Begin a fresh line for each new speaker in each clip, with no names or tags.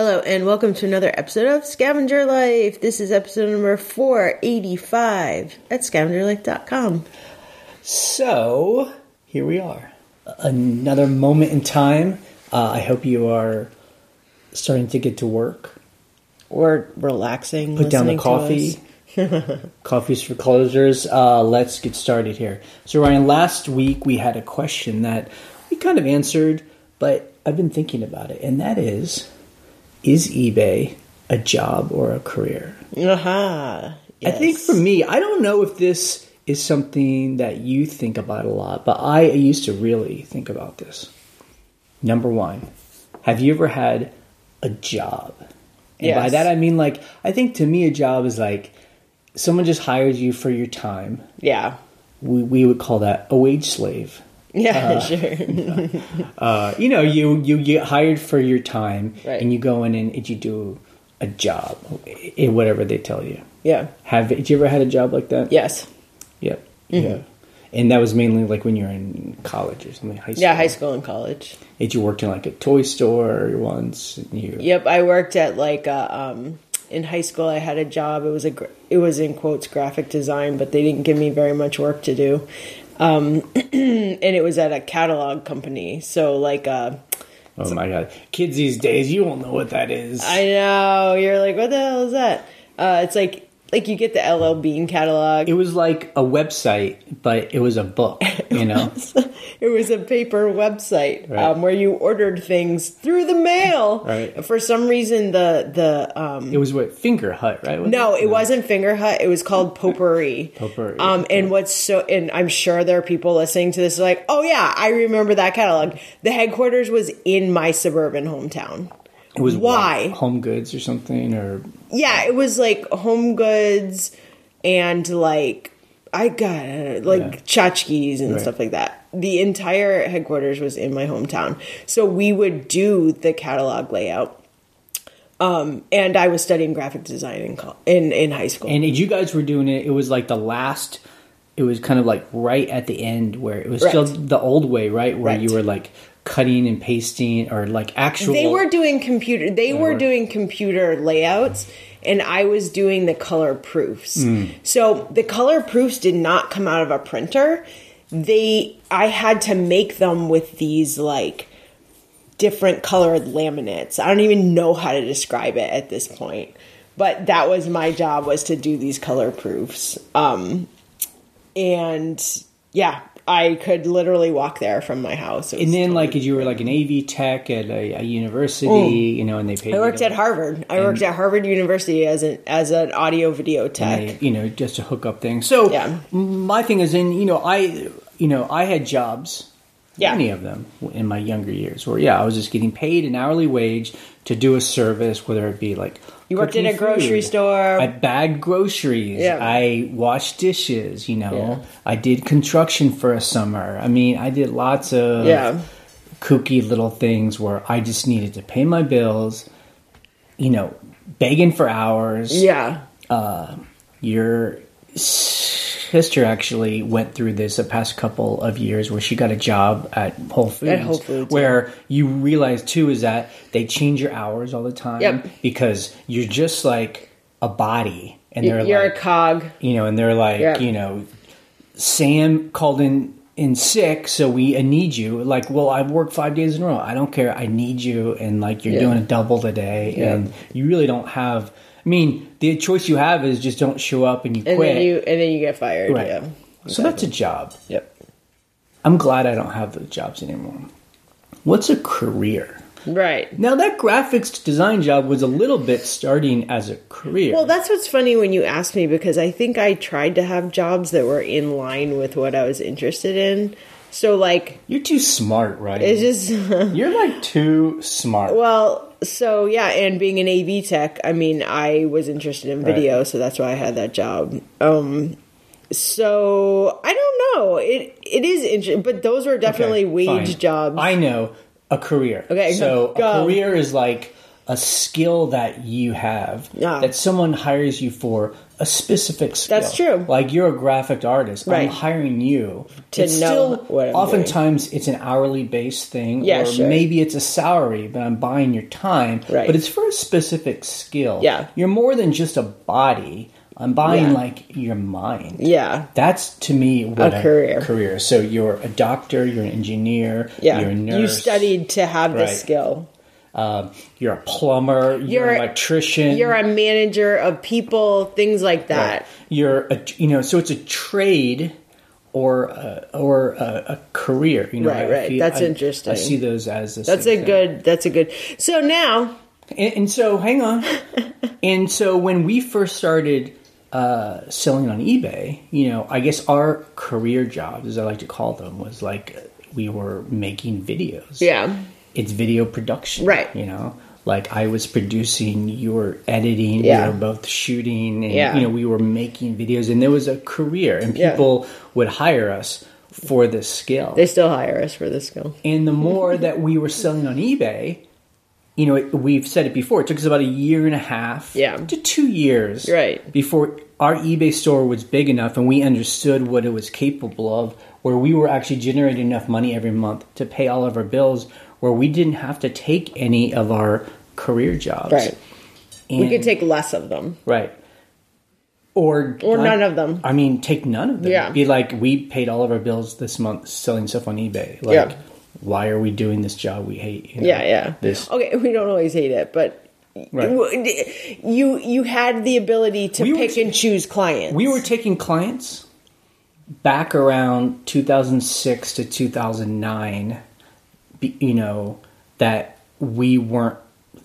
Hello, and welcome to another episode of Scavenger Life. This is episode number 485 at scavengerlife.com.
So, here we are. Another moment in time. Uh, I hope you are starting to get to work.
Or relaxing.
Put down the coffee. Coffee's for closers. Uh, let's get started here. So, Ryan, last week we had a question that we kind of answered, but I've been thinking about it, and that is Is eBay a job or a career?
Aha.
I think for me, I don't know if this is something that you think about a lot, but I used to really think about this. Number one, have you ever had a job? And by that I mean like I think to me a job is like someone just hires you for your time.
Yeah.
We we would call that a wage slave.
Yeah, sure.
Uh, you know, you you get hired for your time,
Right.
and you go in and you do a job, in whatever they tell you.
yeah.
Have you ever had a job like that?
Yes.
Yep.
Mm-hmm.
Yeah. And that was mainly like when you were in college or something, high school.
Yeah, high school and college.
Did you worked in like a toy store once? And you,
Yep, I worked at like a, um in high school I had a job. It was a it was in quotes graphic design, but they didn't give me very much work to do. Um and it was at a catalog company. So like uh
Oh my god, kids these days, you won't know what that is.
I know, you're like what the hell is that? Uh it's like like you get the LL Bean catalog.
it was like a website, but it was a book. You know,
it was a paper website
Right.
um, where you ordered things through the mail.
Right.
For some reason the the um
it was what Fingerhut, right? Was
No, it wasn't Fingerhut. It was called Potpourri.
Potpourri,
Um, and what's so, and I'm sure there are people listening to this like, oh yeah, I remember that catalog. The headquarters was in my suburban hometown.
It was
why?
what, Home Goods or something, or
Yeah, it was like Home Goods and like I got it, like
Yeah.
tchotchkes and
Right.
stuff like that. The entire headquarters was in my hometown, so we would do the catalog layout. Um, and I was studying graphic design in in in high school.
and you guys were doing it. It was like the last. It was kind of like right at the end where it was still the old way, right? Where
Right.
you were like cutting and pasting, or like actual.
They were doing computer. They were doing computer layouts, and I was doing the color proofs.
Hmm.
So the color proofs did not come out of a printer. They, I had to make them with these like different colored laminates. I don't even know how to describe it at this point, but that was my job was to do these color proofs. Um, and yeah. I could literally walk there from my house.
And then, like, you were like an AV tech at a, a university, you know, and they paid.
I worked at Harvard. I worked at Harvard University as an as an audio video tech.
they, you know, just to hook up things. So,
Yeah.
my thing is, in you know, I, you know, I had jobs,
Yeah.
many of them in my younger years, where yeah, I was just getting paid an hourly wage to do a service, whether it be like
You worked in a grocery
food.
store.
I bagged groceries.
Yeah.
I washed dishes. You know,
Yeah.
I did construction for a summer. I mean, I did lots of
Yeah.
kooky little things where I just needed to pay my bills. You know, begging for hours
yeah.
Uh, your sister actually went through this the past couple of years where she got a job at Whole Foods.
At Whole Foods,
where you realize too is that they change your hours all the time
Yep.
because you're just like a body and they're
You're
like
a cog.
you know and they're like
Yep.
you know Sam called in in sick so we I need you like well I've worked 5 days in a row I don't care I need you and like you're
Yeah.
doing a double today
Yeah.
and you really don't have mean, the choice you have is just don't show up and you
And
quit.
then you and then you get fired.
right.
Yeah.
So that's a job.
Yep.
I'm glad I don't have those jobs anymore. What's a career?
Right.
Now that graphics design job was a little bit starting as a career.
Well, that's what's funny when you ask me because I think I tried to have jobs that were in line with what I was interested in. So like
You're too smart, right?
it's just
You're like too smart.
well, so yeah, and being an AV tech, I mean, I was interested in video,
Right.
so that's why I had that job. Um so I don't know. It it is interesting, but those are definitely
Okay,
wage
fine.
jobs.
I know a career.
Okay,
so
go.
a career is like a skill that you have
Yeah.
that someone hires you for a specific skill.
That's true.
Like you're a graphic artist. But
I'm
hiring you
To
It's
know
still, oftentimes it's an hourly based thing.
Yeah,
or
sure.
maybe it's a salary, but I'm buying your time.
Right.
But it's for a specific skill.
Yeah.
You're more than just a body. I'm buying
Yeah.
like your mind.
Yeah.
That's to me what
A career.
Career. So you're a doctor. You're an engineer.
Yeah.
You're a nurse.
You studied to have
Right.
this skill.
Um, you're a plumber. You're,
You're-
an electrician.
You're a manager of people, things like that.
Right. You're a, you know. So it's a trade. Or a, or a, a career, you know.
Right,
I
right. That's
I-
interesting.
I see those as
That's a
thing.
good. That's a good. So now,
And, and so, hang on. and so, when we first started uh, selling on eBay, you know, I guess our career jobs, as I like to call them, was like we were making videos.
yeah,
It's video production.
Right.
You know, like I was producing, you were editing,
Yeah.
we were both shooting, and,
Yeah.
you know, we were making videos, and there was a career, and
Yeah.
people would hire us for this skill.
they still hire us for this skill.
And the more that we were selling on eBay, you know, it, we've said it before. It took us about a year and a half,
Yeah.
to two years,
Right.
before our eBay store was big enough and we understood what it was capable of, where we were actually generating enough money every month to pay all of our bills, where we didn't have to take any of our career jobs,
Right.
And,
We could take less of them.
right. Or,
Or none of them.
I mean, take none of them.
Yeah.
Be like, we paid all of our bills this month selling stuff on eBay. Like,
Yeah.
why are we doing this job we hate? you know?
Yeah, yeah.
This,
Okay, we don't always hate it, but
Right.
you you had the ability to
We
pick and choose clients.
we were taking clients back around 2006 to 2009, be- you know, that we weren't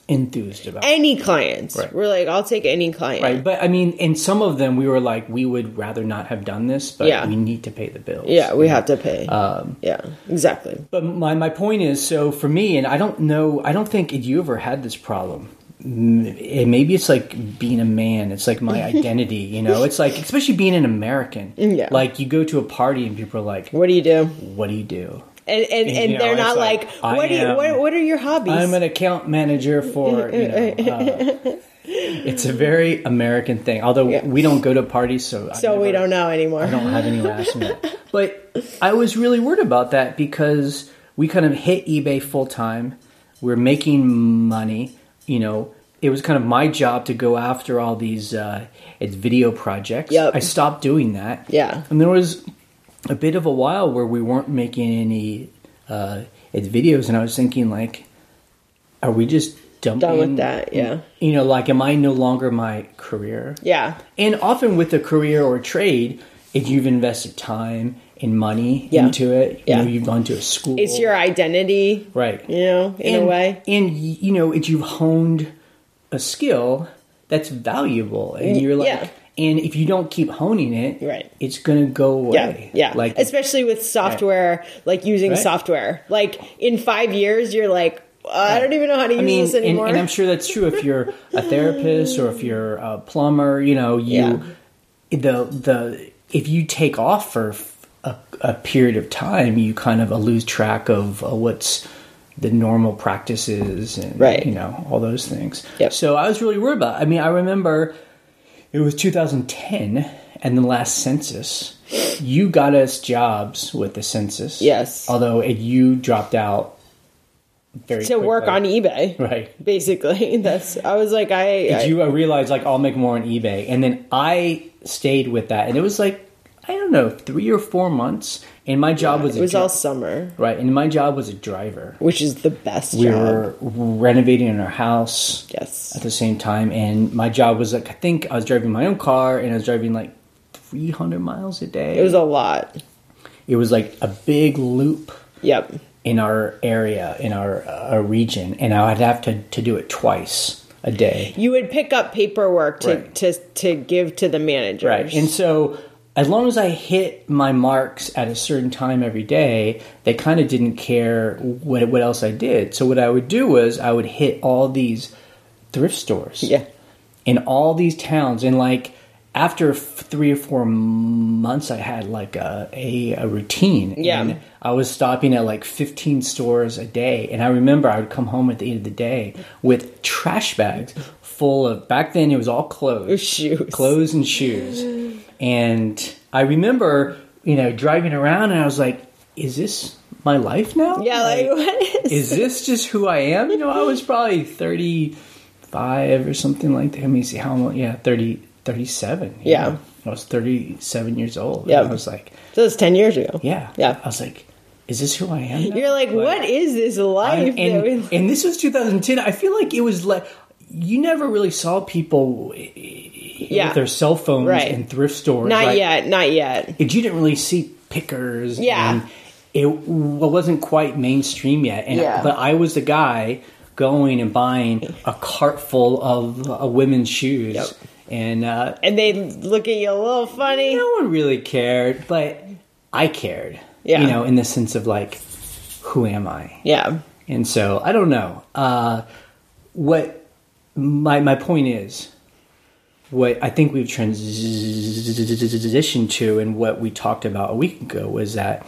enthused about.
any clients.
Right.
We're like, I'll take any client.
Right, but I mean, in some of them, we were like, we would rather not have done this, but
Yeah.
we need to pay the bills.
Yeah, we have to pay.
Um,
yeah, exactly.
But my, my point is, so for me, and I don't know, I don't think you ever had this problem. It- Maybe it's like being a man. It's like my identity, you know. It's like, especially being an American.
Yeah.
Like you go to a party and people are like,
What do you do?
"What do you do?"
And and,
And, you know,
they're not
like,
like, what do you what, what are your hobbies?
I'm an account manager for, you know. Uh, it's a very American thing. Although
Yeah.
we don't go to parties, so I
so we don't know anymore.
I don't have asking that. But I was really worried about that because we kind of hit eBay full time. We're making money. You know, it was kind of my job to go after all these uh, it's video projects.
Yep.
I stopped doing that.
Yeah.
And there was a bit of a while where we weren't making any uh, videos, and I was thinking like, are we just dumping?
Done with that, yeah.
You know, like, am I no longer my career?
Yeah.
And often with a career or a trade, if you've invested time and money
Yeah.
into it, you
Yeah.
know, you've gone to a school.
It's your identity,
right.
you know, in
and,
a way.
And you know, if you've honed a skill that's valuable, and you're like,
Yeah.
And if you don't keep honing it,
Right.
it's gonna go away.
Yeah, yeah.
Like
especially with software, like using
Right.
software. Like in five years, you're like, I don't even know how to use
mean,
this anymore.
and I'm sure that's true if you're a therapist or if you're a plumber. You know, you the the if you take off for a, a period of time, you kind of lose track of uh, what's the normal practices and
Right.
you know all those things.
Yep.
So I was really worried about. It. I mean, I remember it was 2010 and the last census. You got us jobs with the census.
Yes.
Although it, you dropped out very
to work on eBay,
Right.
Basically, that's. I was like, I. I
you uh, realize like I'll make more on eBay, and then I stayed with that, and it was like I don't know three or four months, and my job was
it was
dri-
all summer,
right, and my job was a driver.
which is the best
We
job.
were renovating our house
yes.
at the same time, and my job was like I think I was driving my own car, and I was driving like three hundred miles a day.
It was a lot.
it was like a big loop
Yep.
in our area in our uh, region, and I'd have to to do it twice a day.
You would pick up paperwork to
Right.
to to give to the manager,
Right. And so as long as I hit my marks at a certain time every day, they kind of didn't care what what else I did. So what I would do was I would hit all these thrift stores.
Yeah.
In all these towns and like after three or four months, I had like a a, a routine.
Yeah.
And I was stopping at like 15 stores a day, and I remember I would come home at the end of the day with trash bags full of. Back then, it was all clothes,
Shoes.
clothes and shoes, and I remember you know driving around, and I was like, "Is this my life now?
Yeah, like what is?
is this just who I am? You know, I was probably 35 or something like that. Let me see how long. Yeah, 30, 37.
Yeah.
know. I was 37 years old. Yeah. I was like,
So it's ten years ago.
yeah.
Yeah.
I was like, is this who I am? now?
You're like, what is this life?
I'm-
that we-
and, and this was 2010. I feel like it was like, you never really saw people
Yeah.
with their cell phones
Right.
in thrift stores.
not
right?
yet, not yet.
it, you didn't really see pickers.
Yeah.
And it wasn't quite mainstream yet. And,
Yeah.
But I was the guy going and buying a cart full of uh, women's shoes.
Yep.
And uh,
And they look at you a little funny.
no one really cared, but I cared.
Yeah.
You know, in the sense of like, who am I?
Yeah,
And so I don't know. Uh, what my my point is, what I think we've transitioned to, and what we talked about a week ago was that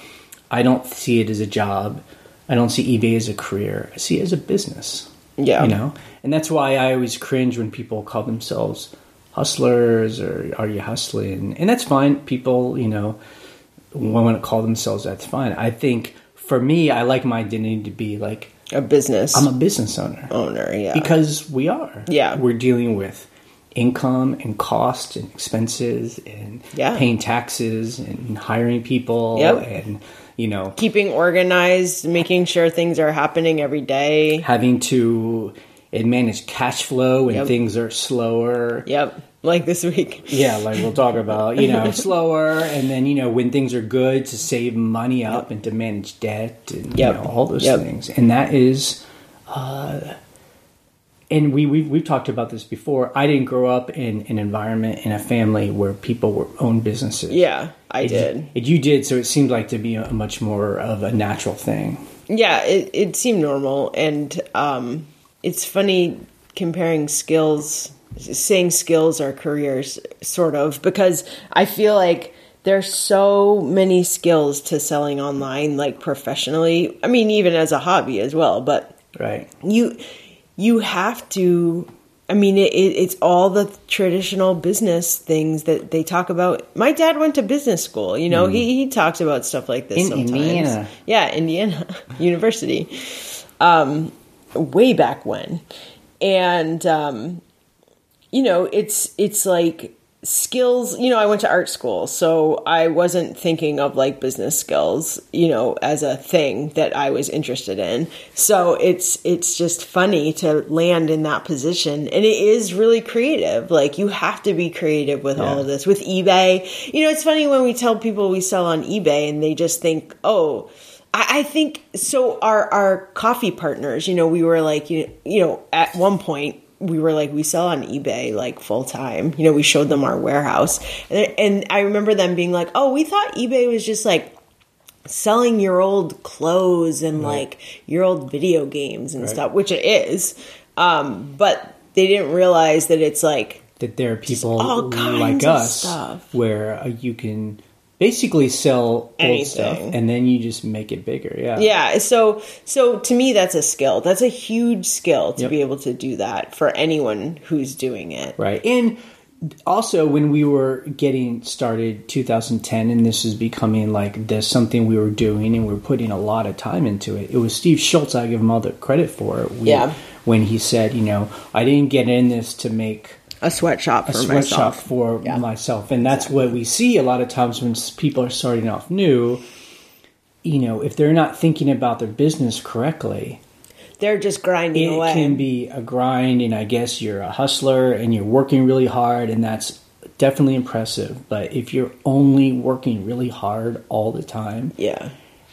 I don't see it as a job. I don't see eBay as a career. I see it as a business.
Yeah.
you know, and that's why I always cringe when people call themselves hustlers or are you hustling? And that's fine. People, you know, want to call themselves that's fine. I think for me, I like my identity to be like
a business
I'm a business owner
owner. Yeah,
because we are.
Yeah.
we're dealing with income and cost and expenses and
Yeah.
paying taxes and hiring people
Yep.
and you know
keeping organized, making sure things are happening every day.
having to and manage cash flow when
Yep.
things are slower.
Yep, like this week.
Yeah, like we'll talk about, you know, slower, and then you know when things are good to save money up and to manage debt and
Yep.
you know all those
Yep.
things, and that is, uh, and we we've, we've talked about this before. I didn't grow up in an environment in a family where people were own businesses.
Yeah, I
It-
did.
It, you did, so it seemed like to be a, much more of a natural thing.
Yeah, it, it seemed normal, and um, it's funny comparing skills, saying skills are careers, sort of, because I feel like there's so many skills to selling online, like professionally. I mean, even as a hobby as well, but
Right.
you you have to i mean it, it, it's all the traditional business things that they talk about. My dad went to business school you know he, he talks about stuff like this
In
sometimes.
Indiana.
yeah indiana university. Um way back when. And um you know it's it's like skills you know i went to art school so i wasn't thinking of like business skills you know as a thing that i was interested in. So it's it's just funny to land in that position and it is really creative. Like you have to be creative with all of this. With ebay you know it's funny when we tell people we sell on ebay and they just think oh I I think so. Our our coffee partners, you know, we were like, you you know, at one point we were like, we sell on eBay like full time. You know, we showed them our warehouse, and, and I remember them being like, oh, we thought eBay was just like selling your old clothes and like your old video games and
Right.
stuff, which it is. Um, but they didn't realize that it's like
that there are people
all kinds
like
of
us
stuff.
where uh, you can basically sell old stuff
Anything.
and then you just make it bigger. Yeah.
Yeah, so so to me that's a skill. That's a huge skill to
Yep.
be able to do that for anyone who's doing it.
Right. And also when we were getting started 2010 and this is becoming like this something we were doing and we were putting a lot of time into it. It was Steve Schultz I give him all the credit for it. We-
Yeah.
When he said, you know, I didn't get in this to make
A sweatshop
a
for
sweatshop
myself.
for
Yeah.
myself and that's what we see a lot of times when people are starting off new you know if they're not thinking about their business correctly
They're just grinding
it
away.
can be a grind and i guess you're a hustler and you're working really hard and that's definitely impressive but if you're only working really hard all the time
yeah.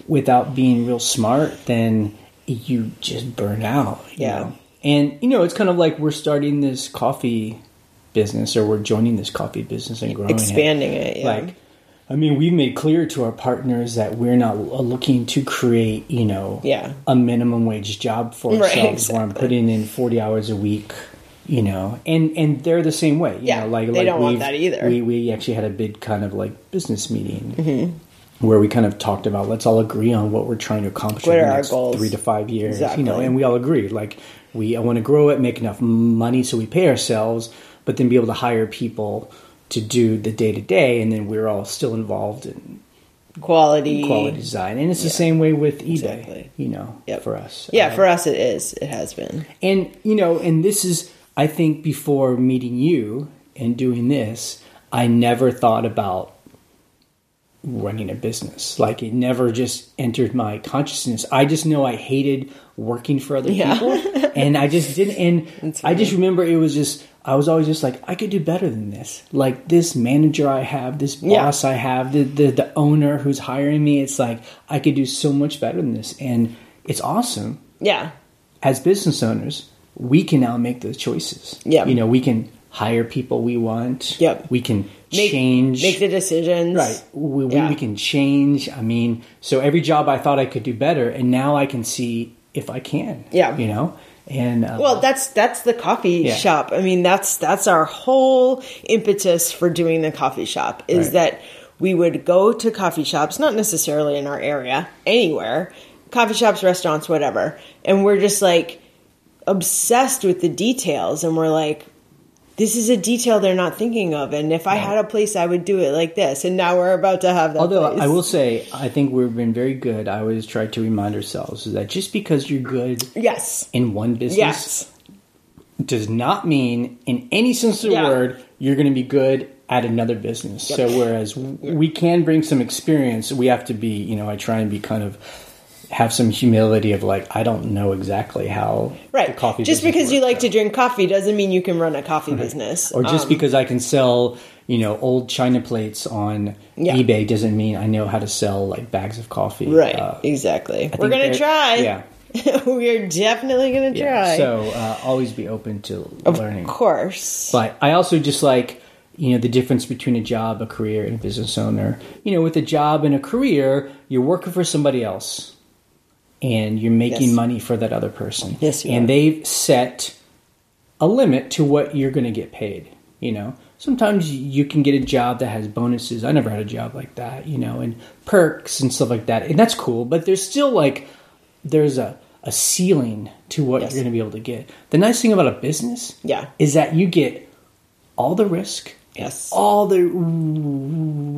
without being real smart, then you just burn out. you
Yeah.
know? And you know, it's kind of like we're starting this coffee business or we're joining this coffee business and growing
Expanding
it.
it, yeah.
Like I mean, we've made clear to our partners that we're not looking to create, you know,
Yeah.
a minimum wage job for
Right,
ourselves where I'm putting in 40 hours a week you know, and and they're the same way. You
Yeah,
know, like
they
like
don't want that either.
We we actually had a big kind of like business meeting.
Mm-hmm.
Where we kind of talked about let's all agree on what we're trying to accomplish
What
in
are
the
our
next
goals?
three to five years, exactly. you know, and we all agreed like we I want to grow it, make enough money so we pay ourselves, but then be able to hire people to do the day to day, and then we're all still involved in
Quality.
quality design, and it's the same way with eBay,
Exactly.
you know,
Yep.
for us.
Yeah,
Uh,
for us it is. It has been.
and you know, and this is I think before meeting you and doing this, I never thought about running a business. Like it never just entered my consciousness. I just know I hated working for other
Yeah.
people and I just didn't and I just remember it was just I was always just like I could do better than this. Like this manager I have, this
Yeah.
boss I have, the, the the owner who's hiring me, it's like I could do so much better than this and it's awesome
Yeah.
as business owners, we can now make those choices.
Yeah.
You know, we can hire people we want.
Yep.
We can
Make,
change.
Make the decisions.
right. We, we-
Yeah.
we can change. I mean, so every job I thought I could do better, and now I can see if I can.
Yeah.
You know? And, uh,
Well, that's that's the coffee
Yeah.
shop. I mean, that's that's our whole impetus for doing the coffee shop is
Right.
that we would go to coffee shops, not necessarily in our area, anywhere, coffee shops, restaurants, whatever, and we're just like obsessed with the details, and we're like, this is a detail they're not thinking of, and if I had a place, I would do it like this, and now we're about to have that.
Although
place.
I will say, I think we've been very good. I always try to remind ourselves that just because you're good
yes,
in one business
yes,
does not mean, in any sense of the
Yeah.
word, you're going to be good at another business. So, whereas we can bring some experience, we have to be, you know, I try and be kind of have some humility of like, I don't know exactly how
right.
the coffee
just because you like to drink coffee doesn't mean you can run a coffee business,
or just
Um,
because I can sell, you know, old china plates on
Yeah.
eBay doesn't mean I know how to sell like bags of coffee.
Right,
Uh,
exactly.
I
We're gonna try.
Yeah.
We're definitely gonna
yeah.
try.
So uh, always be open to
of
learning.
Of course.
But I also just like, you know, the difference between a job, a career, and a business owner. You know, with a job and a career, you're working for somebody else and you're making
Yes.
money for that other person.
Yes, you
And
are.
they've set a limit to what you're going to get paid, you know. Sometimes you can get a job that has bonuses. I never had a job like that, you know, and perks and stuff like that. And that's cool, but there's still like there's a a ceiling to what
Yes.
you're going to be able to get. The nice thing about a business
Yeah.
is that you get all the risk
Yes.
all the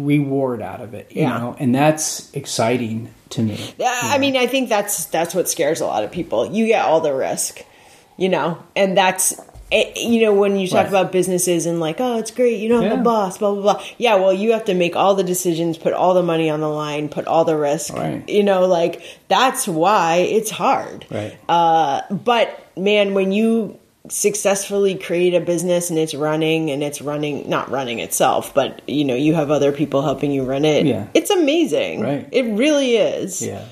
reward out of it you
Yeah.
know and that's exciting to me
Yeah, I mean, I think that's that's what scares a lot of people. You get all the risk, you know, and that's eh, you know when you talk
Right.
about businesses and like, oh, it's great, you don't have
Yeah.
a boss, blah blah blah. Yeah, well, you have to make all the decisions, put all the money on the line, put all the risk.
Right.
You know, like that's why it's hard.
right
Uh, but man, when you successfully create a business and it's running and it's running not running itself but you know you have other people helping you run it.
Yeah.
it's amazing.
Right.
it really is.
Yeah.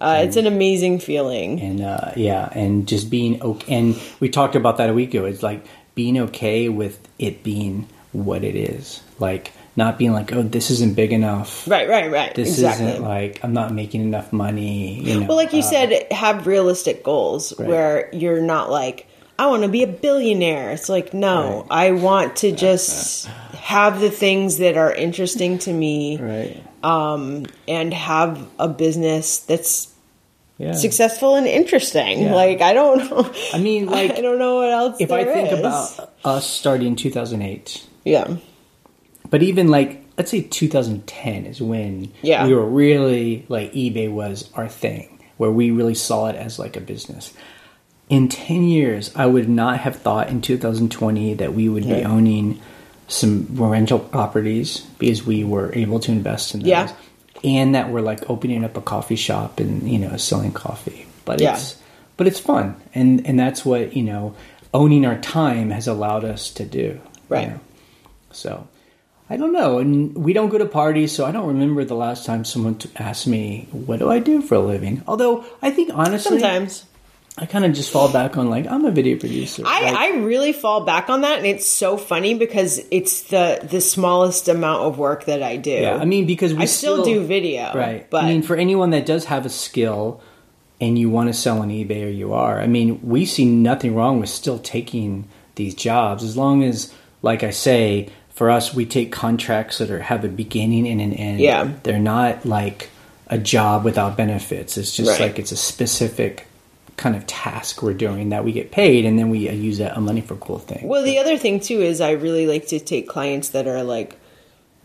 Uh, it's an amazing feeling.
And uh, yeah and just being okay and we talked about that a week ago. It's like being okay with it being what it is. Like not being like oh this isn't big enough.
Right right right.
This
exactly.
isn't like i'm not making enough money you know.
well like you
uh,
said have realistic goals
Right.
where you're not like i want to be a billionaire it's like no i want to just have the things that are interesting to me
right um,
and have a business that's
yeah
successful and interesting.
Yeah.
Like I don't know.
i mean like
I don't know what else.
if i think
is.
about us starting in 2008
yeah,
But even like let's say 2010 is when
Yeah.
we were really like eBay was our thing, where we really saw it as like a business. In 10 years, I would not have thought in 2020 that we would be owning some rental properties because we were able to invest in those.
Yeah.
And that we're like opening up a coffee shop and you know selling coffee. But
Yeah.
it's but it's fun. And and that's what, you know, owning our time has allowed us to do. you
Right.
know. So I don't know, and we don't go to parties, so I don't remember the last time someone asked me, "What do I do for a living?" Although I think honestly,
sometimes
I kind of just fall back on like I'm a video producer.
I,
Like,
I really fall back on that, and it's so funny because it's the the smallest amount of work that I do.
yeah, I mean because we
I still, do video,
right.
But
I mean, for anyone that does have a skill and you want to sell on eBay or you are, I mean, we see nothing wrong with still taking these jobs. As long as, like I say, for us, we take contracts that are have a beginning and an end.
Yeah.
they're not like a job without benefits. It's just
Right.
like it's a specific kind of task we're doing that we get paid, and then we uh, use that money for cool things.
Well, the other thing too is I really like to take clients that are like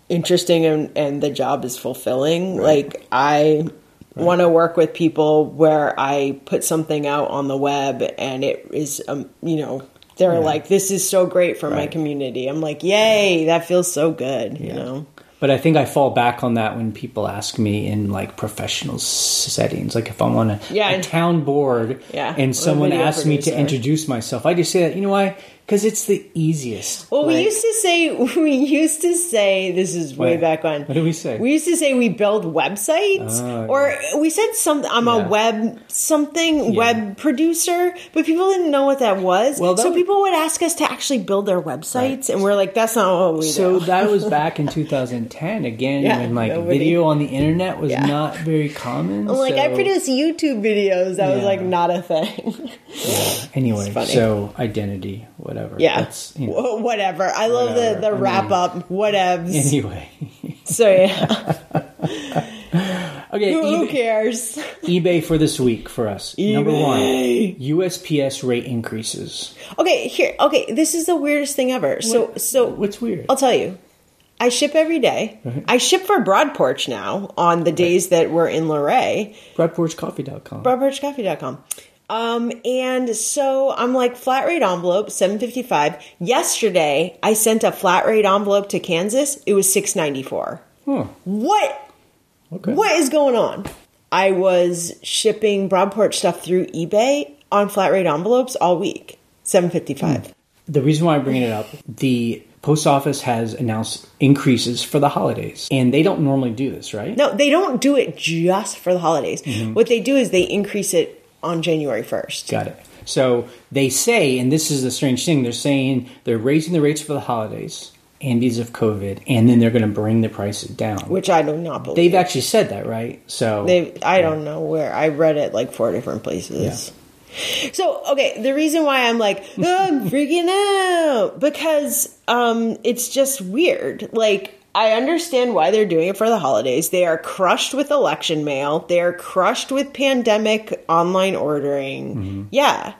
interesting and, and the job is fulfilling. Like I want to work with people where I put something out on the web and it is, um, you know, they're like, "This is so great for my community." I'm like, "Yay, that feels so good," you know.
But I think I fall back on that when people ask me in like professional settings, like if I'm on a,
Yeah,
a town board
Yeah,
and someone asks me to introduce myself, I just say that, you know why? Because it's the easiest.
Well, we used to say we used to say this is way back when.
What did we say?
We used to say we build websites,
Oh,
or we said some. I'm
Yeah.
a web something
Yeah.
web producer, but people didn't know what that was.
Well, that
so
was-
people would ask us to actually build their websites, and we're like, "That's not what we do.
So
do."
that was back in 2010 again
Yeah,
when like
nobody-
video on the internet was
Yeah.
not very common.
I'm like, I
so-
produce YouTube videos. That was like not a thing. Yeah. anyway.
So identity, whatever.
Yeah,
That's, you know,
Wh- whatever. I love
Whatever.
the the
I
wrap
mean-
up. Whatevs.
anyway.
so yeah,
Okay.
who, who cares?
eBay for this week for us. Number one. USPS rate increases.
Okay, here. Okay, this is the weirdest thing ever. So, so
What's weird?
I'll tell you. I ship every day. I ship for Broad Porch now on the days that we're in Luray.
Broadporchcoffee.com.
Broadporchcoffee.com. Um, and so I'm like flat rate envelope, seven fifty five. Yesterday, I sent a flat rate envelope to Kansas. It was six ninety four.
Huh.
What?
Okay.
What is going on? I was shipping Broad Porch stuff through eBay on flat rate envelopes all week. Seven fifty five.
The reason why I'm bringing it up, the post office has announced increases for the holidays, and they don't normally do this, right?
No, they don't do it just for the holidays.
Mm-hmm.
What they do is they increase it on January 1st.
Got it. So they say, and this is the strange thing, they're saying they're raising the rates for the holidays and because of COVID, and then they're going to bring the prices down.
Which I do not believe.
They've actually said that, right? So
They, I don't know where. I read it like four different places. So, okay, the reason why I'm like, "Oh, I'm freaking out, because um, it's just weird. Like, I understand why they're doing it for the holidays. They are crushed with election mail, they are crushed with pandemic online ordering. Mm-hmm. Yeah.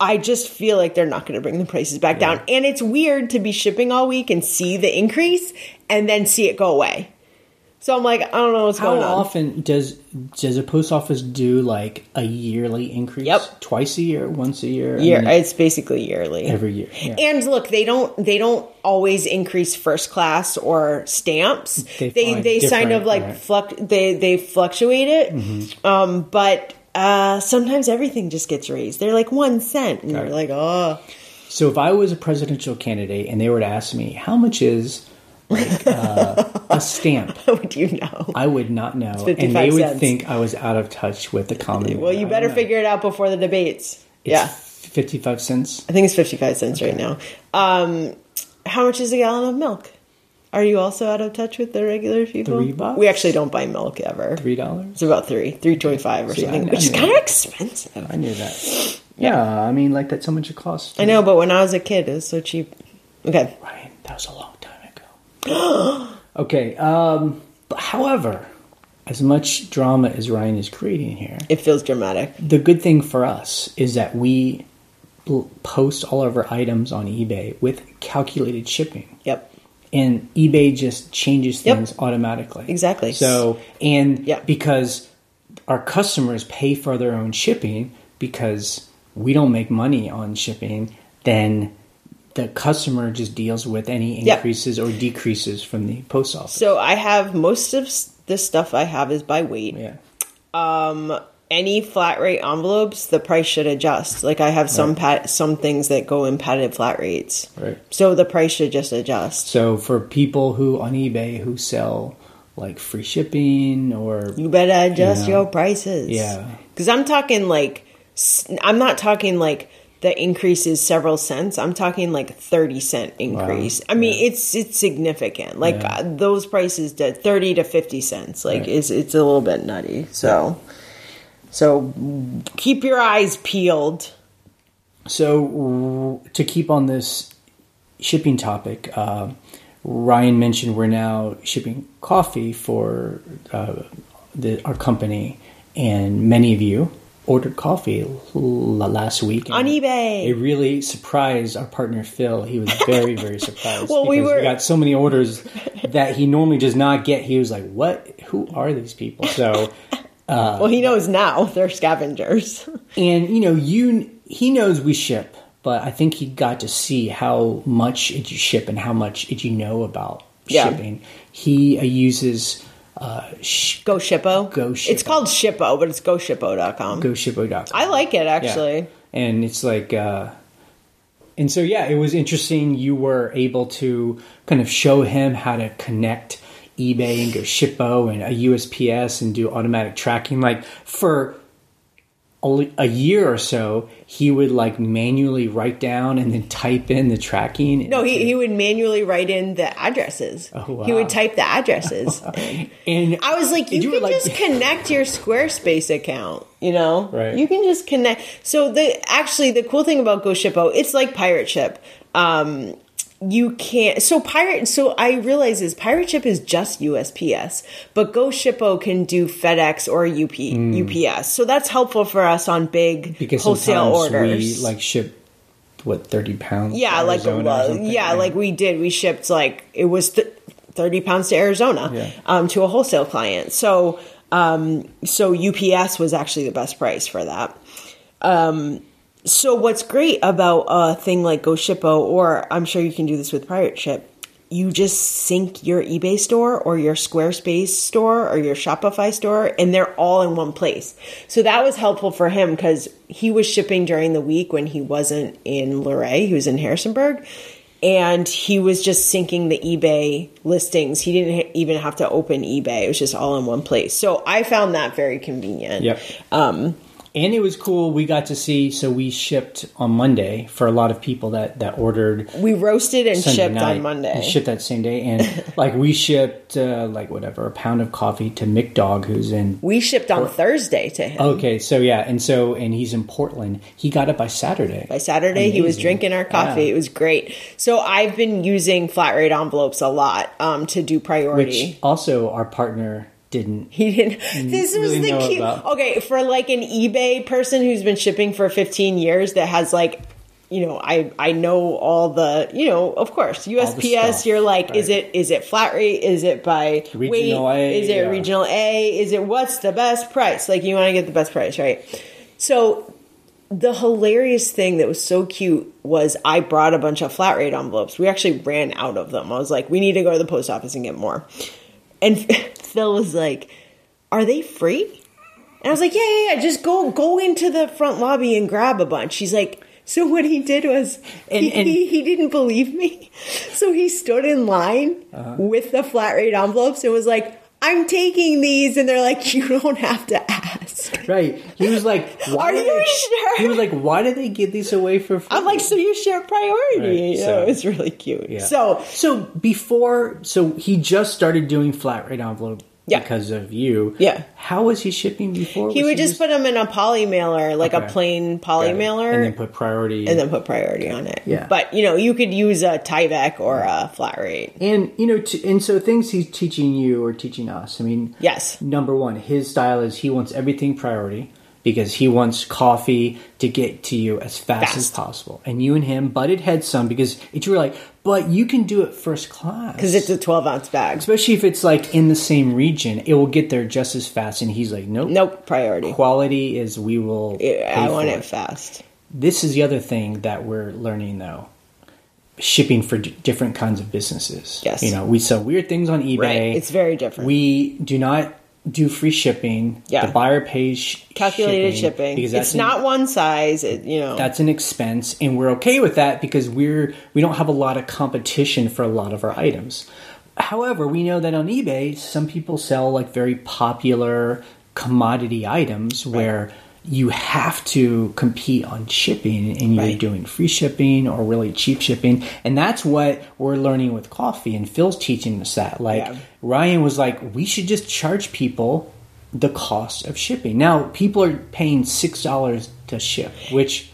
I just feel like they're not going to bring the prices back down. And it's weird to be shipping all week and see the increase and then see it go away. So I'm like, I don't know what's
how
going on.
How often does does a post office do like a yearly increase?
Yep.
twice a year, once a year, I mean,
it's basically yearly.
every year. Yeah.
And look, they don't they don't always increase first class or stamps.
They
They they, kind of like
right. Mm-hmm.
fluct they they fluctuate it. Um, but uh, sometimes everything just gets raised. They're like one cent, and you're like, oh,
So if I was a presidential candidate and they were to ask me how much is like uh, a stamp,
how would you know?
I would not know, and
55
they would
cents.
think I was out of touch with the common.
Well, you better figure it out before the debates. yeah,
fifty-five cents.
I think it's fifty five cents right now. Um, how much is a gallon of milk? Are you also out of touch with the regular people?
Three bucks?
We actually don't buy milk ever.
Three dollars.
It's about three, three twenty five or
See,
something,
I
which is kind of expensive.
I knew that. Yeah, I mean, like that's so much it costs.
I know, but when I was a kid, it was so cheap. Okay,
Ryan, that was a long time ago. okay. Um, but however, as much drama as Ryan is creating here,
it feels dramatic.
the good thing for us is that we post all of our items on eBay with calculated shipping.
Yep.
and eBay just changes
Yep.
things automatically.
Exactly.
So, and
Yeah.
because our customers pay for their own shipping because we don't make money on shipping, then the customer just deals with any
Yep.
increases or decreases from the post office.
So I have most of the stuff I have is by weight.
yeah.
Um, any flat rate envelopes, the price should adjust. Like I have some pat some things that go in padded flat rates.
Right.
So the price should just adjust.
So for people who on eBay who sell like free shipping or
You better adjust
Yeah.
your prices.
Yeah.
Because I'm talking like, I'm not talking like the increase is several cents. I'm talking like 30 cent increase. I mean, it's it's significant. Like
Yeah.
uh, those prices, to 30 to 50 cents. Like
Right.
it's it's a little bit nutty. So, so keep your eyes peeled.
So to keep on this shipping topic, uh, Ryan mentioned we're now shipping coffee for uh, the, our company, and many of you ordered coffee l- last week
On eBay.
It really surprised our partner Phil. He was very, very surprised.
Well, we were-
got so many orders that he normally does not get. He was like, "What? Who are these people?" So.
well, he knows now they're scavengers.
And you know, you he knows we ship, but I think he got to see how much it you ship and how much it you know about
Yeah.
shipping. He uh, uses uh, sh-
Go Shippo.
Go
It's called Shippo, but it's goshippo.com.
GoShippo.com.
I like it
Yeah.
actually.
And it's like, uh, and so yeah, it was interesting. You were able to kind of show him how to connect eBay and GoShippo and a USPS and do automatic tracking. Like for a, a year or so, he would like manually write down and then type in the tracking.
No, he, he would manually write in the addresses.
Oh, wow.
He would type the addresses.
and
I was like, you,
were
can just connect your Squarespace account. You know,
Right.
You can just connect. So the actually the cool thing about GoShippo, it's like Pirate Ship. Um, you can't. So pirate. So I realize is Pirate Ship is just USPS, but GoShippo can do FedEx or UP, UPS. So that's helpful for us on big
because
wholesale orders.
we like ship what thirty pounds.
Yeah, like a
Arizona or
lo-
something?
yeah, like we did. We shipped like it was th- thirty pounds to Arizona
Yeah.
um, to a wholesale client. So um, so UPS was actually the best price for that. Um, so what's great about a thing like GoShippo, or I'm sure you can do this with Pirate Ship, you just sync your eBay store or your Squarespace store or your Shopify store, and they're all in one place. So that was helpful for him because he was shipping during the week when he wasn't in Luray, he was in Harrisonburg. And he was just syncing the eBay listings. He didn't even have to open eBay. It was just all in one place. So I found that very convenient.
Yep. Um, and it was cool. We got to see. So we shipped on Monday for a lot of people that that ordered
We roasted and
Sunday
shipped
night.
on Monday.
We shipped that same day, and like we shipped uh, like whatever a pound of coffee to Mick Dog, who's in.
we shipped on Thursday to him.
Okay, so yeah, and so and he's in Portland. He got it by Saturday.
By Saturday, he was drinking our coffee.
Yeah.
It was great. So I've been using flat rate envelopes a lot um, to do priority.
which also our partner didn't.
He didn't. This was the cute.
about.
Okay, for like an eBay person who's been shipping for 15 years that has like, you know, I I know all the, you know, of course, USPS.
stuff,
You're like, is it is it flat rate? Is it by
Regional
weight?
A,
Is it
yeah.
regional A? Is it what's the best price? Like you want to get the best price, right? So the hilarious thing that was so cute was I brought a bunch of flat rate envelopes. We actually ran out of them. I was like, we need to go to the post office and get more. And Phil was like, "Are they free?" And I was like, "Yeah, yeah, yeah. Just go go into the front lobby and grab a bunch." She's like, "So what he did was
And-
he,
and-
he, he didn't believe me, so he stood in line
Uh-huh.
with the flat rate envelopes and was like." I'm taking these, and they're like, you don't have to ask.
Right. He was like, why
Are you
they,
sure?
He was like, why did they give these away for free?
I'm like, so you share priority.
Right,
you know,
so-
it's really cute.
Yeah.
So
so before, so he just started doing flat rate envelope
Yeah.
because of you.
Yeah.
How was he shipping before?
he
Was
would just put them in a poly mailer, like a plain poly mailer,
and then put priority.
and then put priority on it.
Yeah.
But you know, you could use a Tyvek or a flat rate.
And you know, t- and so things he's teaching you or teaching us. I mean,
Yes.
Number one, his style is he wants everything priority because he wants coffee to get to you as fast, as possible. And you and him butted heads some because it's really like, but you can do it first class
Because it's a 12 ounce bag.
especially if it's like in the same region, it will get there just as fast. And he's like, nope,
Nope, priority.
Quality is we will.
I
pay
want
for
it fast.
This is the other thing that we're learning though. Shipping for d- different kinds of businesses.
Yes.
You know, we sell weird things on eBay.
Right. It's very different.
We do not do free shipping.
Yeah.
The buyer pays sh-
Calculated shipping.
because
It's
an-
not one size. It, you know.
that's an expense, and we're okay with that because we're we don't have a lot of competition for a lot of our items. However, we know that on eBay, some people sell like very popular commodity items where you have to compete on shipping and you're
Right.
doing free shipping or really cheap shipping. And that's what we're learning with coffee. And Phil's teaching us that. Like
Yeah.
Ryan was like, we should just charge people the cost of shipping. Now, people are paying $6 to ship, which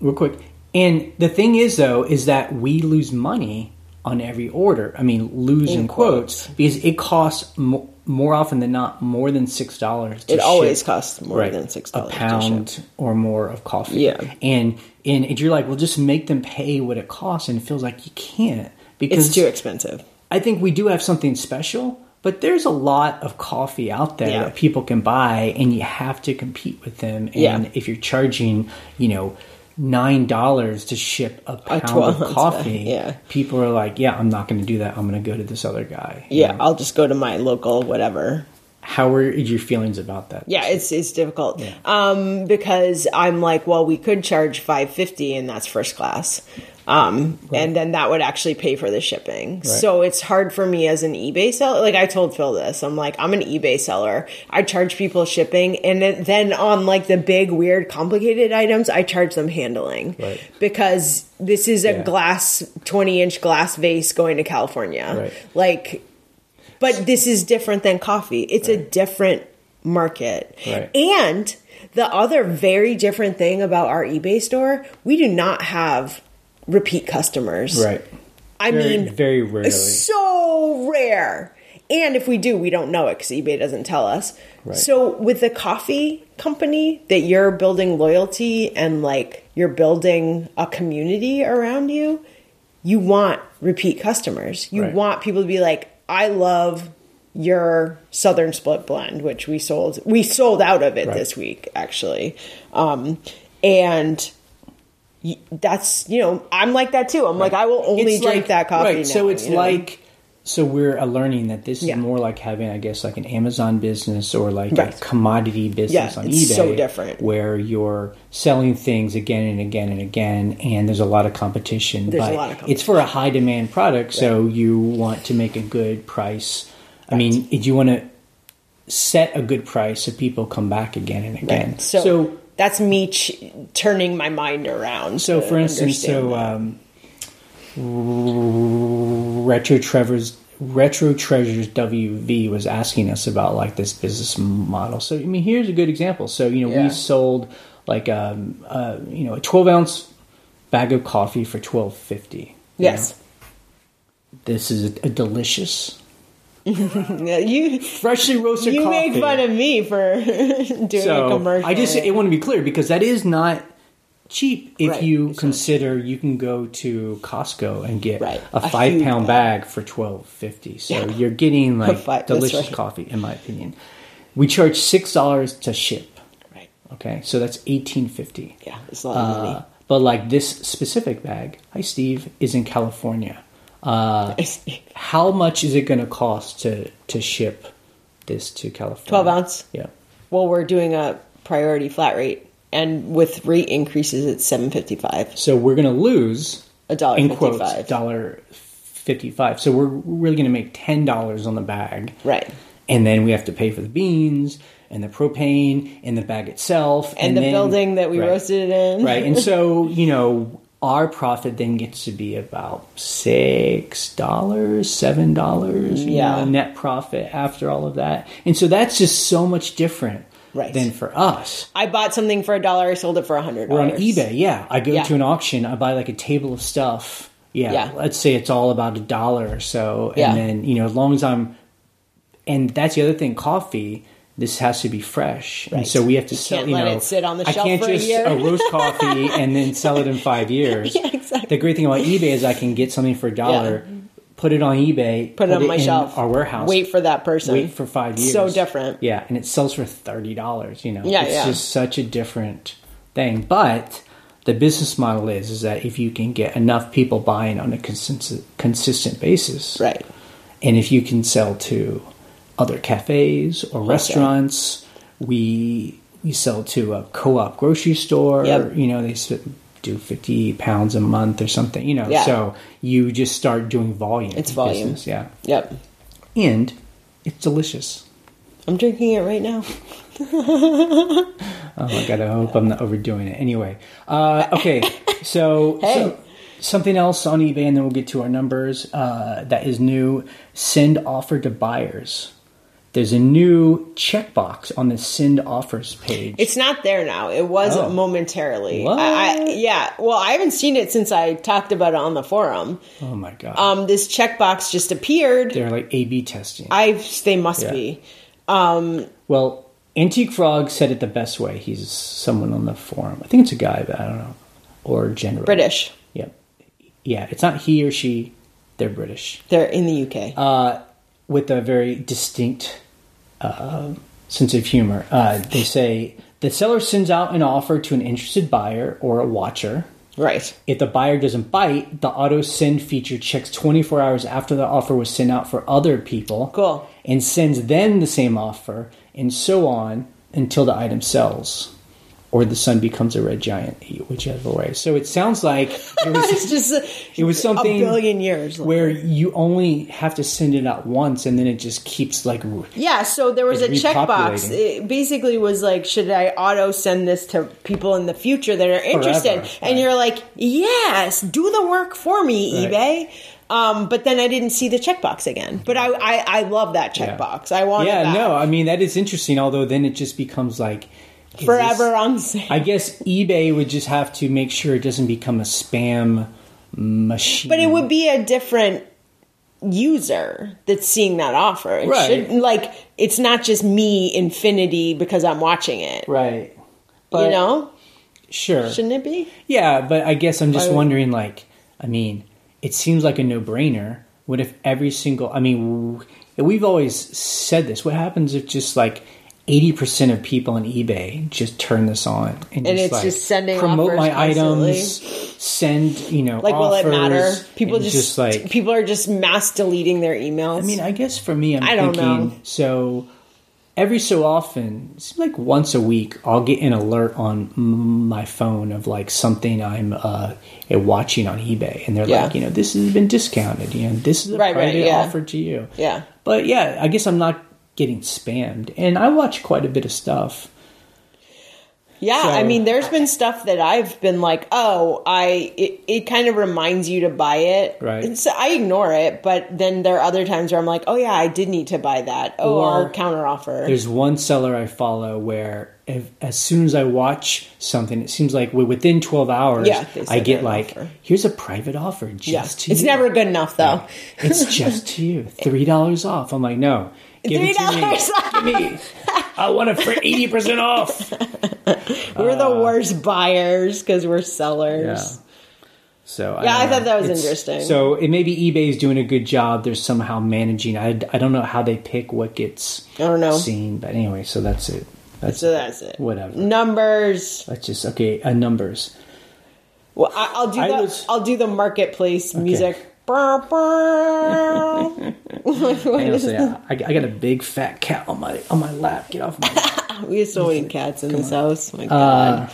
real quick. And the thing is, though, is that we lose money on every order. I mean, lose in,
In
quotes, because it costs mo- more often than not more than six dollars.
It always costs more than $6
a pound or more of coffee.
Yeah.
and and if you're like, well, just make them pay what it costs, and it feels like you can't because
It's too expensive.
I think we do have something special, but there's a lot of coffee out there
Yeah.
that people can buy, and you have to compete with them. And
Yeah.
if you're charging, you know, nine dollars to ship a pound
12
of coffee,
yeah.
people are like, "Yeah, I'm not going to do that. I'm going to go to this other guy." you
Yeah,
know?
I'll just go to my local whatever.
How are your feelings about that?
Yeah, it's it's difficult. Um, because I'm like, well, we could charge five fifty, and that's first class. Um, and then that would actually pay for the shipping. So it's hard for me as an eBay seller. Like I told Phil this, I'm like, I'm an eBay seller. I charge people shipping, and then- then on like the big, weird, complicated items, I charge them handling
Right.
because this is a
Yeah.
glass, twenty inch glass vase going to California.
Right.
Like but this is different than coffee. It's a different market.
Right.
And the other very different thing about our eBay store, we do not have repeat customers.
right.
I
Very,
mean,
very rarely.
so rare. And if we do, we don't know it because eBay doesn't tell us.
Right.
So with the coffee company that you're building loyalty and like you're building a community around you, you want repeat customers. You
Right.
want people to be like, I love your Southern Split Blend, which we sold. We sold out of it
Right.
this week, actually. Um, and that's you know I'm like that too. I'm like I will only
It's
drink
like-
that coffee.
Right.
now,
so it's
you know?
like so we're uh, learning that this
Yeah.
is more like having, I guess, like an Amazon business or like
Right.
a commodity business
Yeah,
on
it's
eBay.
so different.
Where you're selling things again and again and again, and there's a lot of competition.
There's a
but
lot of competition.
It's for a high demand product, so you want to make a good price. I mean, if you want to set a good price so people come back again and again.
Right. So,
so
that's me ch- turning my mind around.
So, for instance, so um, retro Trevor's retro treasures WV was asking us about like this business model. So, I mean, here's a good example. So, you know,
Yeah.
we sold like um, uh, you know a 12 ounce bag of coffee for 12.50.
yes,
this is a, delicious,
you
freshly roasted.
you
coffee.
make fun of me for doing a
so
commercial.
I just I want to be clear because that is not cheap if
Right,
you consider you can go to Costco and get
Right,
a
a
five
huge
pound
bag.
bag for twelve fifty. So
Yeah.
you're getting like
five-
delicious
right.
coffee, in my opinion. We charge six dollars to ship.
right.
Okay, so that's eighteen fifty.
Yeah, it's a lot of money.
Uh, but like this specific bag, hi Steve, is in California. Uh, how much is it going to cost to to ship this to California?
12 ounce?
Yeah.
well, we're doing a priority flat rate, and with rate increases, it's seven fifty five.
So we're going to lose
A dollar
in quotes dollar fifty five. So we're really going to make ten dollars on the bag,
Right.
And then we have to pay for the beans and the propane and the bag itself
And, the
then-
building that we
right,
roasted it in.
right. And so you know our profit then gets to be about six dollars, seven dollars,
Yeah.
know, net profit after all of that. And so that's just so much different
Right.
than for us.
I bought something for a dollar, I sold it for a hundred
We're on eBay, yeah. I go
Yeah.
to an auction, I buy like a table of stuff. Yeah,
Yeah.
let's say it's all about a dollar or so. And
Yeah.
then, you know, as long as I'm and that's the other thing, coffee, this has to be fresh. And so we have to
You
sell, you know,
it sit on the
I
shelf
can't
a
just uh, roast coffee and then sell it in five years.
Yeah, exactly.
The great thing about eBay is I can get something for a dollar, put it on eBay,
Put it on my
in
shelf.
our warehouse.
Wait for that person.
Wait for five years.
So different.
Yeah, and it sells for thirty dollars. You know,
Yeah,
it's
yeah.
just such a different thing. But the business model is is that if you can get enough people buying on a consistent consistent basis,
Right.
and if you can sell to other cafes or restaurants, we we sell to a co-op grocery store.
Yep.
You know, they do fifty pounds a month or something. You know,
Yeah.
so you just start doing volume.
It's volume.
business, yeah,
Yep.
and it's delicious.
I'm drinking it right now.
Oh my god! I hope I'm not overdoing it. Anyway, uh, okay. So,
Hey.
so something else on eBay, and then we'll get to our numbers. Uh, that is new. Send offer to buyers. There's a new checkbox on the send offers page.
It's not there now. It was
Oh.
momentarily.
What?
I, I, yeah. Well, I haven't seen it since I talked about it on the forum.
oh my god.
Um, this checkbox just appeared.
They're like A B testing.
I they must
Yeah.
be. Um,
well, Antique Frog said it the best way. He's someone on the forum. I think it's a guy, but I don't know. Or general.
British.
Yep. Yeah, it's not he or she. They're British.
They're in the UK.
Uh, with a very distinct uh, sense of humor. Uh, they say the seller sends out an offer to an interested buyer or a watcher.
right.
If the buyer doesn't bite, the auto send feature checks 24 hours after the offer was sent out for other people.
Cool.
And sends then the same offer, and so on until the item sells. Or the sun becomes a red giant, whichever way. So it sounds like it was,
just a,
it was something
a billion years.
where you only have to send it out once, and then it just keeps like
Yeah, so there was a checkbox. It basically was like, should I auto send this to people in the future that are interested?
Forever,
And
right.
you're like, yes, do the work for me,
Right.
eBay. Um, but then I didn't see the checkbox again. But I, I, I love that
Yeah.
checkbox. I want
yeah,
back.
no, I mean that is interesting. Although then it just becomes like
forever on sale.
I guess eBay would just have to make sure it doesn't become a spam machine.
But it would be a different user that's seeing that offer. It
Right.
shouldn't- like it's not just me infinity because I'm watching it.
right.
you know?
Sure.
Shouldn't it be?
Yeah, but I guess I'm just
would-
wondering. Like, I mean, it seems like a no-brainer. What if every single? I mean, we've always said this. What happens if just like eighty percent of people on eBay just turn this on and,
And
just,
it's
like,
just sending
promote my
constantly?
items, send you know,
Like, will it matter? People
and
just,
like
people are just mass deleting their emails.
I mean, I guess for me, I'm
I don't
thinking
know.
so. Every so often, like once a week, I'll get an alert on my phone of like something I'm uh, watching on eBay, and they're
Yeah.
like, you know, this has been discounted. You know, this is a
Right, right, yeah.
offer to you.
yeah.
But yeah, I guess I'm not getting spammed, and I watch quite a bit of stuff.
Yeah,
So-
I mean, there's been stuff that I've been like, oh, I it, it kind of reminds you to buy it.
Right.
And so I ignore it, but then there are other times where I'm like, oh yeah, I did need to buy that. Oh,
Or
I'll counter offer.
There's one seller I follow where if, as soon as I watch something, it seems like within 12 hours,
Yeah,
I get like,
offer.
here's a private offer just
Yeah.
to
It's
you.
never good enough though.
It's just to you. Three dollars off. I'm like, no. Give me.
$3 off.
Give me. I want it for eighty percent off.
We're the worst buyers because we're sellers.
So
Yeah, I
don't
thought that was
It's-
interesting.
So it maybe eBay's doing a good job. They're somehow managing. I, I don't know how they pick what gets
I don't know.
seen, but anyway, so that's it. That's
So that's it.
Whatever.
Numbers.
That's just okay. Uh, numbers.
Well, I, I'll do
I
the
was-
I'll do the marketplace music. Brr.
Hang on. I, I got a big fat cat on my on my lap. Get off my.
we have so many cats in this house. My uh, God.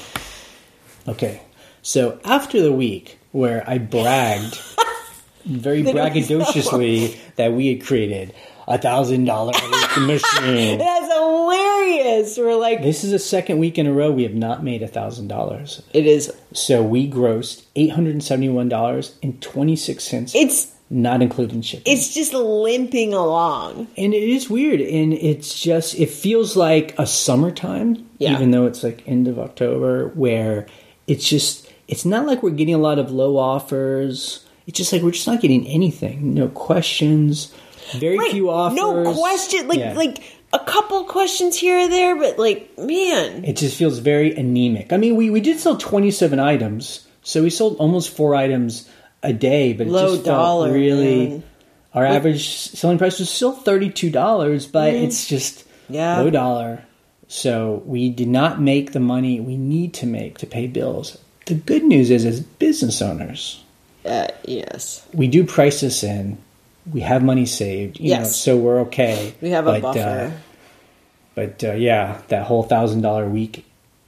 Okay, so after the week where I bragged very
That it was
braggadociously that we had created a thousand dollar machine.
That's hilarious. We're like,
This is the second week in a row we have not made a thousand dollars.
it is.
So we grossed eight hundred and seventy one dollars and twenty six cents,
It's
not including shipping.
it's just limping along.
and it is weird, and it's just it feels like a summertime,
Yeah.
even though it's like end of October, where it's just it's not like we're getting a lot of low offers. It's just like we're just not getting anything. No questions, very
Right.
few offers.
No question. Like
Yeah.
like a couple questions here or there, but like man,
it just feels very anemic. I mean, we we did sell twenty seven items, so we sold almost four items a day, but it
Low
just felt
dollar,
really.
man.
Our average selling price was still thirty two dollars, but it's just
Yeah.
low dollar. So we did not make the money we need to make to pay bills. The good news is, as business owners,
uh, yes,
we do price this in. We have money saved, you know,
Yes.
so we're okay.
we have a
But,
buffer.
Uh, but uh, yeah, that whole thousand dollar week,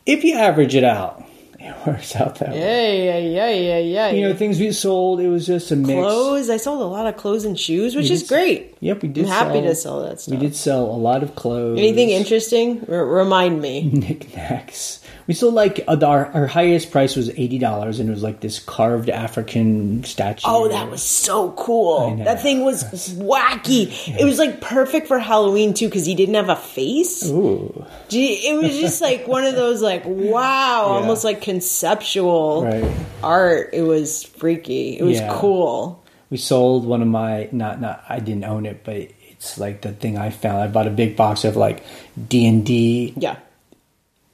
if you average it out, it works out that way.
yeah, yeah, yeah, yeah, yeah.
You know, things we sold, it was just a mix.
clothes. I sold a lot of clothes and shoes, which is great.
Yep, we did.
I'm happy
sell,
to sell that stuff.
We did sell a lot of clothes.
Anything interesting? R- remind me.
Knickknacks. We sold like uh, our our highest price was eighty dollars, and it was like this carved African statue.
Oh, that was so cool. That thing was wacky. It was like perfect for Halloween too because he didn't have a face.
Ooh,
It was just like one of those like wow, almost like conceptual
Right.
art. It was freaky. It was
Yeah.
cool.
we sold one of my not not I didn't own it, but it's like the thing I found. I bought a big box of like D and D.
Yeah.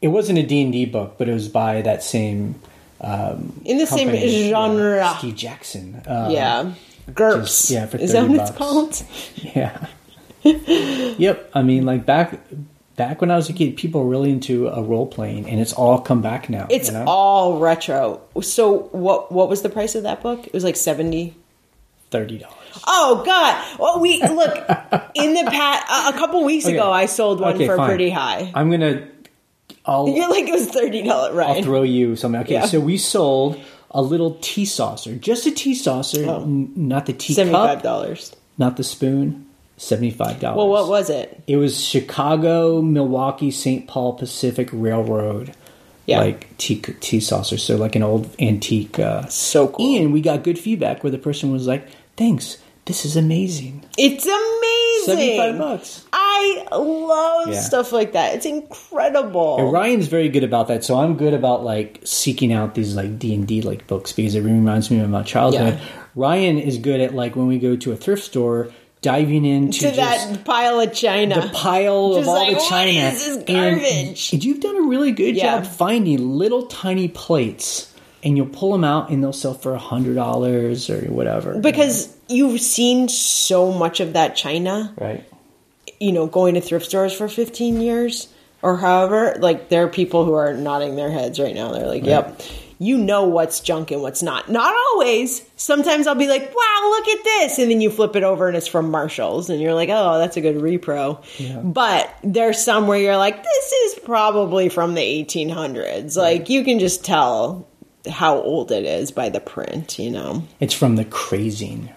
It wasn't a D and D book, but it was by that same um,
In the same genre.
yeah, Steve Jackson. Um,
yeah. GURPS.
just- yeah, for
Is that
30
what it's
bucks.
called?
Yeah. yep. I mean, like back back when I was a kid, people were really into a role playing, and it's all come back now.
It's
you know?
all retro. So what what was the price of that book? It was like 70
thirty dollars.
Oh God! Well, we look in the past. A, couple weeks ago, I sold one
Okay,
for
fine.
pretty high.
I'm gonna. I'll
You're like it was thirty dollars, right?
I'll throw you something. Okay,
Yeah.
so we sold a little tea saucer, just a tea saucer, n- not the tea
Seventy five
cup,
dollars.
not the spoon. Seventy five dollars.
Well, what was it?
It was Chicago, Milwaukee, St. Paul Pacific Railroad.
Yeah.
Like tea, tea saucer, so like an old antique. Uh,
So cool.
And we got good feedback where the person was like, "Thanks, this is amazing."
It's amazing.
Seventy-five bucks.
I love
Yeah.
stuff like that. It's incredible.
And Ryan's very good about that, so I'm good about like seeking out these like D and D like books because it reminds me of my childhood.
Yeah.
Ryan is good at like when we go to a thrift store, diving into
to
just
that pile of china.
the pile of all
like,
the china.
is this
And
garbage?"
you've done a really good
Yeah.
job finding little tiny plates, and you'll pull them out, and they'll sell for a hundred dollars or whatever.
because you've seen so much of that china.
right,
you know, going to thrift stores for 15 years or however, like there are people who are nodding their heads right now. They're like, yep, you know what's junk and what's not. Not always. Sometimes I'll be like, wow, look at this. And then you flip it over and it's from Marshall's and you're like, oh, that's a good repro. But there's some where you're like, this is probably from the 1800s. Like you can just tell how old it is by the print, you know.
it's from the crazing.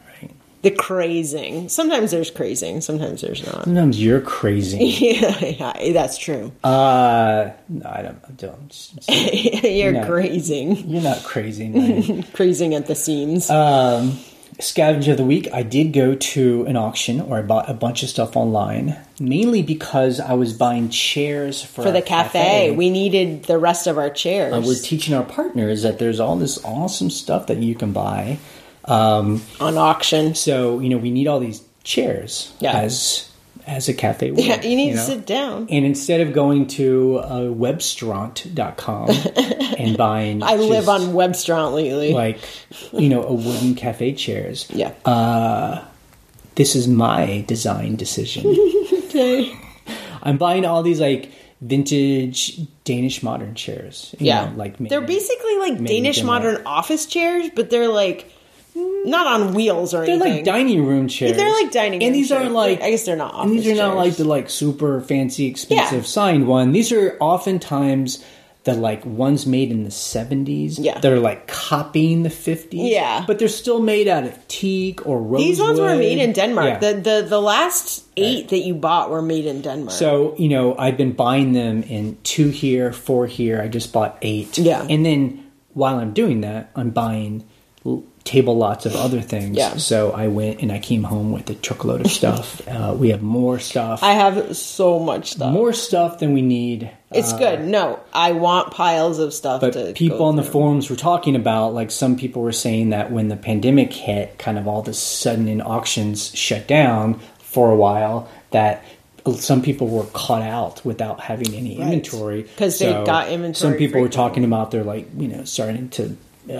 The crazing. Sometimes there's crazing, sometimes there's not.
sometimes you're crazy.
yeah, yeah, that's true.
uh, no, I don't. I don't.
You're
No.
grazing,
You're not crazy. Ryan.
grazing at the seams.
um, scavenger of the week. I did go to an auction, or I bought a bunch of stuff online, mainly because I was buying chairs for,
for the
our
cafe. we needed the rest of our chairs.
Uh, we're teaching our partners that there's all this awesome stuff that you can buy. Um,
on auction.
so you know we need all these chairs
Yeah.
as as a cafe. Would,
Yeah, you need to
know?
sit down.
And instead of going to uh, webstaurant.com and buying,
I live on Webstaurant lately.
like you know a wooden cafe chairs.
yeah.
This is my design decision.
Okay.
I'm buying all these like vintage Danish modern chairs. you
Yeah.
know, like
they're basically like Danish modern office chairs, but they're like not on wheels or
They're
anything.
like dining room chairs.
They're like dining room and
these
chairs.
aren't like
I guess they're not
And these are not like the like super fancy, expensive
Yeah.
signed one. These are oftentimes the like ones made in the seventies.
Yeah.
they're like copying the fifties.
Yeah.
but they're still made out of teak or rosewood.
These ones were made in Denmark.
Yeah.
The, the the last eight that you bought were made in Denmark.
So, you know, I've been buying them in two here, four here. I just bought eight.
Yeah.
And then while I'm doing that, I'm buying l- table lots of other things.
Yeah.
So I went and I came home with a truckload of stuff. uh, we have more stuff.
I have so much stuff.
more stuff than we need.
It's good. No, I want piles of stuff.
But
to
people on the forums were talking about, like some people were saying that when the pandemic hit, kind of all of a sudden in auctions shut down for a while, that some people were caught out without having any inventory
'Cause they got inventory
Some people were talking about they're like you know starting to uh,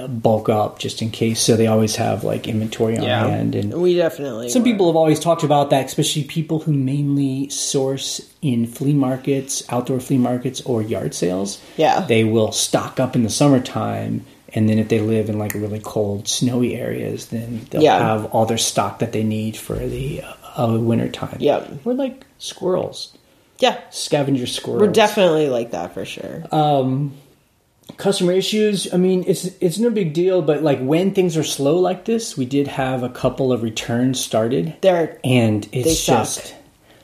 bulk up just in case, so they always have like inventory on hand and.
we definitely.
Some
were.
people have always talked about that, especially people who mainly source in flea markets, outdoor flea markets, or yard sales.
Yeah.
They will stock up in the summertime, and then if they live in like really cold, snowy areas, then they'll
Yeah.
have all their stock that they need for the uh, uh, winter time.
Yep.
We're like squirrels,
Yeah,
scavenger squirrels.
we're definitely like that for sure.
Customer issues i mean it's it's no big deal but like when things are slow like this we did have a couple of returns started.
They're
and it's just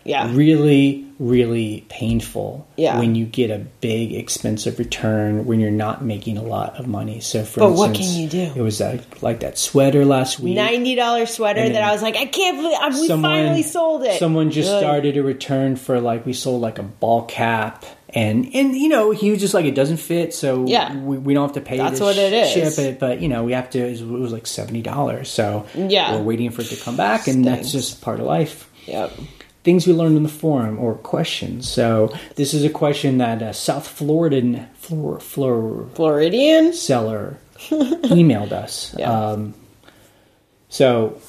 Yeah.
really, really painful.
Yeah.
when you get a big expensive return when you're not making a lot of money. So, for
But what can you do?
It was like, like that sweater last week.
Ninety dollar sweater that I was like, I can't believe I- we finally sold it.
Someone just
Good.
started a return for like we sold like a ball cap. And, and you know he was just like it doesn't fit so
Yeah.
we, we don't have to pay
That's
to
what it is.
ship it but you know we have to it was, it was like seventy dollars so
Yeah.
we're waiting for it to come back and that's just part of life
Yep.
Things we learned in the forum or questions. So this is a question that a South Floridan Flor, Flor
Floridian.
seller emailed us.
Yeah.
Um, so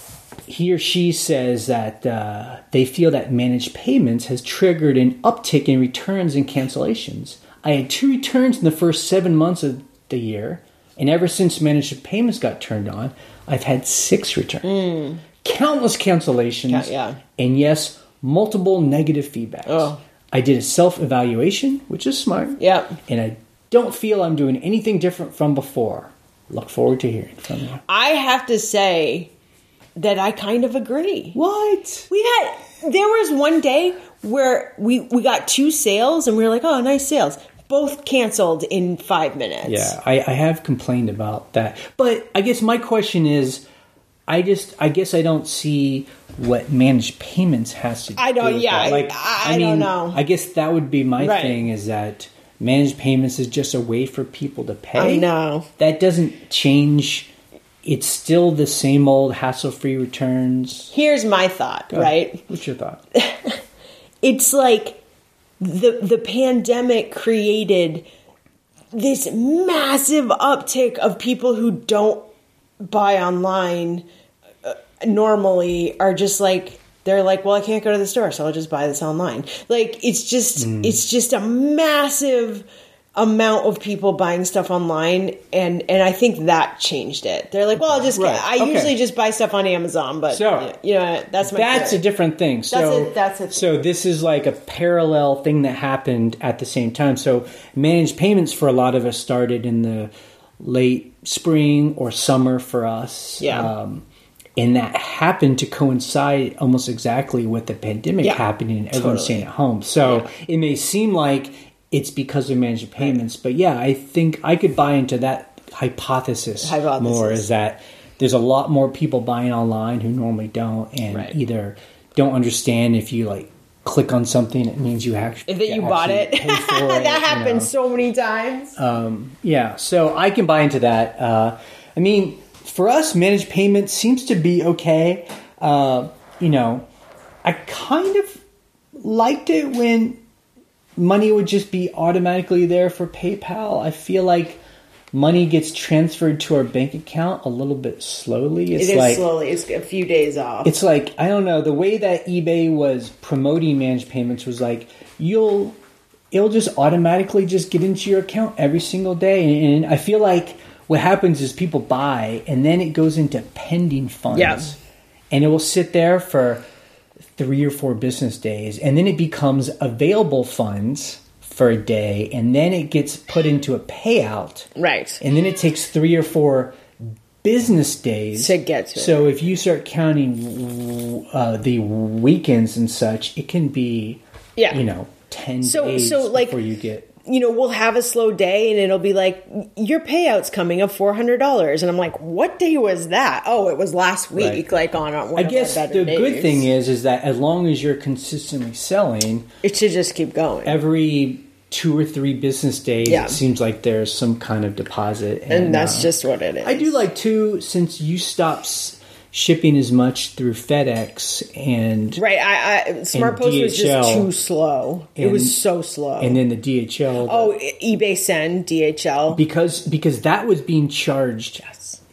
he or she says that uh, they feel that managed payments has triggered an uptick in returns and cancellations. I had two returns in the first seven months of the year, and ever since managed payments got turned on, I've had six returns, countless cancellations.
Yeah, yeah.
and yes, multiple negative feedbacks.
Oh.
I did a self evaluation, which is smart
Yep.
and I don't feel I'm doing anything different from before. Look forward to hearing from you.
I have to say that I kind of agree.
What?
We had there was one day where we we got two sales and we were like, oh, nice sales. Both canceled in five minutes.
Yeah, I, I have complained about that, but I guess my question is, I just I guess I don't see what managed payments has to. Be.
I don't-
do with
yeah,
that. like
I- I don't know.
I guess that would be my
Right.
thing is that managed payments is just a way for people to pay.
I know.
that doesn't change. It's still the same old hassle-free returns.
Here's my thought,
Go
right?
ahead. What's your thought?
it's like the the pandemic created this massive uptick of people who don't buy online uh, normally are just like they're like well I can't go to the store so I'll just buy this online like it's just it's just a massive amount of people buying stuff online and and I think that changed it they're like well I'll just
Right.
I
Okay.
usually just buy stuff on Amazon but
So,
you know that's my
that's
theory.
a different thing. So
a- that's a-
so this is like a parallel thing that happened at the same time. So managed payments for a lot of us started in the late spring or summer for us.
Yeah.
Um, and that happened to coincide almost exactly with the pandemic
Yeah,
happening and everyone
totally.
staying at home. So it may seem like it's because of managed payments, but yeah, I think I could buy into that hypothesis,
Hypothesis.
more. Is that there's a lot more people buying online who normally don't, and
Right.
either don't understand if you like click on something, it means you actually
that you bought it.
it,
that
you
happens
know.
so many times.
Yeah, so I can buy into that. Uh, I mean, for us, managed payments seems to be okay. Uh, you know, I kind of liked it when money would just be automatically there for PayPal. I feel like money gets transferred to our bank account a little bit slowly. It's
it is
like
slowly. It's a few days off.
it's like I don't know the way that eBay was promoting managed payments was like you'll it'll just automatically just get into your account every single day and I feel like what happens is people buy and then it goes into pending funds
Yeah.
and it will sit there for three or four business days and then it becomes available funds for a day and then it gets put into a payout
right.
and then it takes three or four business days
To get to it.
So if you start counting uh, the weekends and such, it can be,
Yeah.
you know, ten
So-
days
so, like-
before you get.
you know, we'll have a slow day and it'll be like, your payout's coming of $400. And I'm like, what day was that? Oh, it was last week,
Right.
like on, on
I guess the
better
good thing is, is that as long as you're consistently selling,
it should just keep going.
every two or three business days,
Yeah.
it seems like there's some kind of deposit,
and that's
uh,
just what it is.
I do like too, since you stopped s- shipping as much through FedEx and
Right. I, I Smart Post was just too slow. it was so slow.
and then the DHL.
oh, eBay send, DHL.
because because that was being charged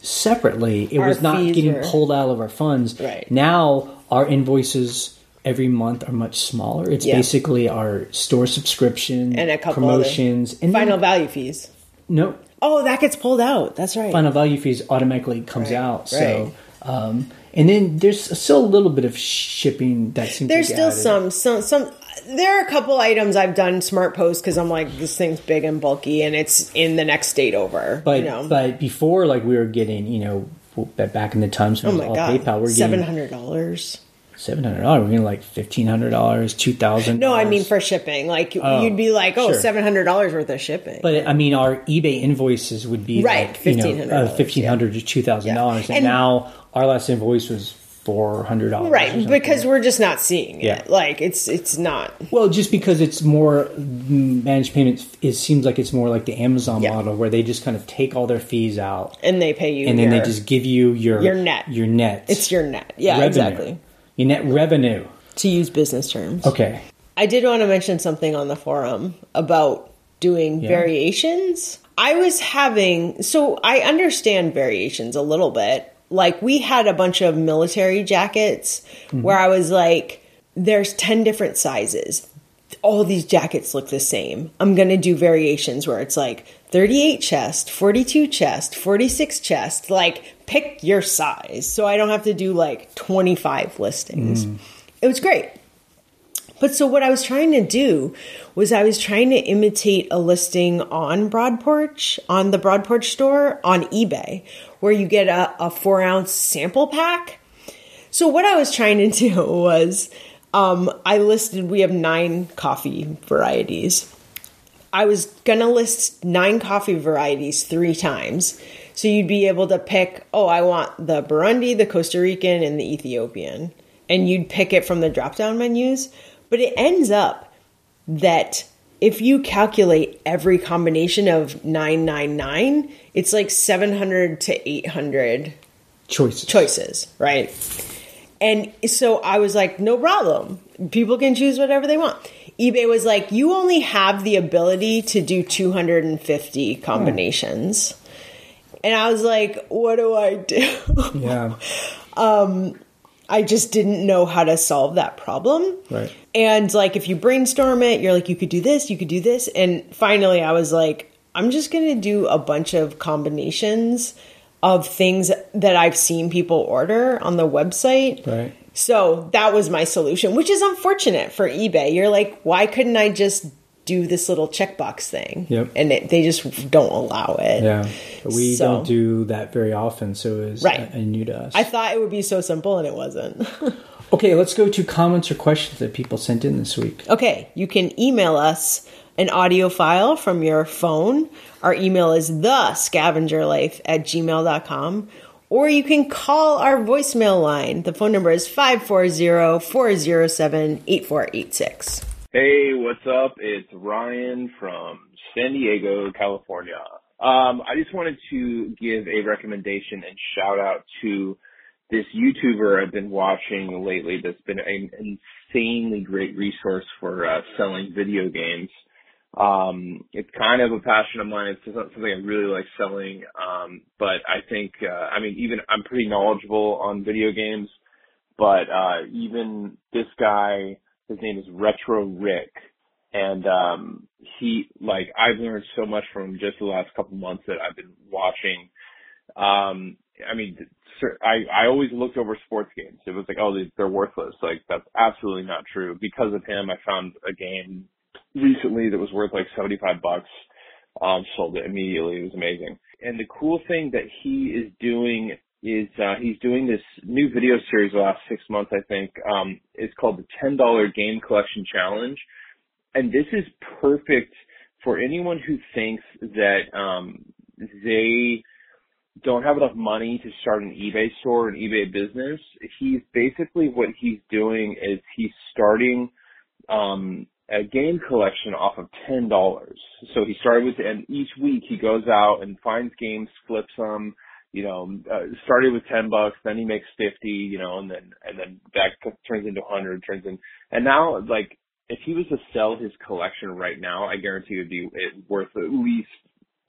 separately. It
Our
was not getting
were-
pulled out of our funds.
Right.
Now our invoices every month are much smaller. It's
Yeah.
basically our store subscription
and a couple
promotions and
final
then,
value fees.
no
Oh, that gets pulled out. That's right.
final value fees automatically comes
Right,
out. So um, and then there's still a little bit of shipping that seems
There's still some, some, some. There are a couple items I've done Smart Post because I'm like, this thing's big and bulky, and it's in the next state over.
But
you know?
but before like we were getting you know back in the times when
oh
it was all
god,
PayPal we're
seven
getting
hundred dollars.
Seven hundred dollars. We're getting like fifteen hundred dollars, two thousand.
No, I mean for shipping. Like
Oh,
you'd be like, oh, seven hundred dollars worth of shipping.
But I mean, our eBay invoices would be
Right,
like you know,
$1,500,
uh, fifteen hundred to two thousand dollars,
Yeah.
and
And-
now our last invoice was four hundred dollars.
right, because we're just not seeing it. Like it's it's not.
well, just because it's more managed payments, it seems like it's more like the Amazon
Yeah.
model where they just kind of take all their fees out,
And they pay you,
and then they just give you your
Your net.
your net.
it's your net. Yeah,
revenue.
exactly.
Your net revenue.
To use business terms.
Okay.
I did want to mention something on the forum about doing
Yeah.
variations. I was having, so I understand variations a little bit. Like, we had a bunch of military jackets mm-hmm. where I was like, there's 10 different sizes. All these jackets look the same. I'm going to do variations where it's like 38 chest, 42 chest, 46 chest. Like, pick your size. So I don't have to do like 25 listings. Mm. It was great. But so what I was trying to do was I was trying to imitate a listing on Broad Porch, on the Broad Porch store on eBay, where you get a, a four ounce sample pack. So what I was trying to do was um, I listed we have nine coffee varieties. I was gonna list nine coffee varieties three times. So you'd be able to pick, oh, I want the Burundi, the Costa Rican, and the Ethiopian. And you'd pick it from the drop down menus. But it ends up that if you calculate every combination of 999, it's like 700 to 800
Choices.
choices, right? And so I was like, no problem. People can choose whatever they want. eBay was like, you only have the ability to do 250 combinations. And I was like, what do I do?
Yeah.
um, I just didn't know how to solve that problem.
Right.
And like if you brainstorm it, you're like, you could do this, you could do this. And finally I was like, I'm just gonna do a bunch of combinations of things that I've seen people order on the website.
Right.
So that was my solution, which is unfortunate for eBay. You're like, why couldn't I just do this little checkbox thing?
Yep.
And it, they just don't allow it.
Yeah. We
So-
don't do that very often, so it was
Right.
new to us.
I thought it would be so simple and it wasn't.
okay, let's go to comments or questions that people sent in this week.
Okay, you can email us an audio file from your phone. Our email is the scavengerlife at gmail.com. Or you can call our voicemail line. The phone number is 540 407 8486.
Hey, what's up? It's Ryan from San Diego, California. Um, I just wanted to give a recommendation and shout out to this YouTuber I've been watching lately that's been an insanely great resource for uh, selling video games. Um, it's kind of a passion of mine. It's not something I really like selling. Um, but I think, uh, I mean, even I'm pretty knowledgeable on video games, but, uh, even this guy, his name is Retro Rick. And, um, he, like, I've learned so much from just the last couple months that I've been watching. Um, I mean, I, I always looked over sports games. It was like, oh, they're worthless. Like, that's absolutely not true. Because of him, I found a game recently that was worth like 75 bucks. Um, sold it immediately. It was amazing. And the cool thing that he is doing is, uh, he's doing this new video series the last six months, I think. Um, it's called the $10 Game Collection Challenge. And this is perfect for anyone who thinks that, um, they don't have enough money to start an eBay store, an eBay business. He's basically what he's doing is he's starting, um, a game collection off of ten dollars. So he started with, and each week he goes out and finds games, flips them. You know, uh, started with ten bucks, then he makes fifty. You know, and then and then that turns into hundred, turns in, and now like if he was to sell his collection right now, I guarantee it would be it worth at least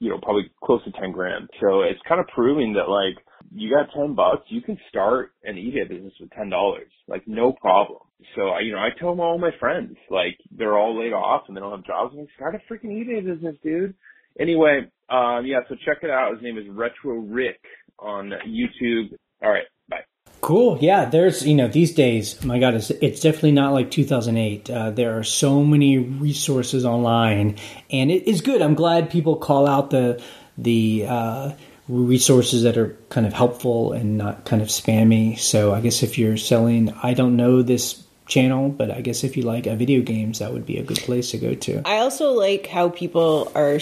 you know probably close to ten grand. So it's kind of proving that like you got ten bucks, you can start an eBay business with ten dollars, like no problem. So I, you know, I tell all my friends, like they're all laid off and they don't have jobs. I'm like, start a freaking eBay business, dude. Anyway, um, yeah, so check it out. His name is Retro Rick on YouTube. All right, bye.
Cool. Yeah, there's, you know, these days, my God, it's, it's definitely not like 2008. Uh, there are so many resources online, and it is good. I'm glad people call out the, the, uh, resources that are kind of helpful and not kind of spammy. So I guess if you're selling, I don't know this channel, but I guess if you like uh, video games, that would be a good place to go to.
I also like how people are,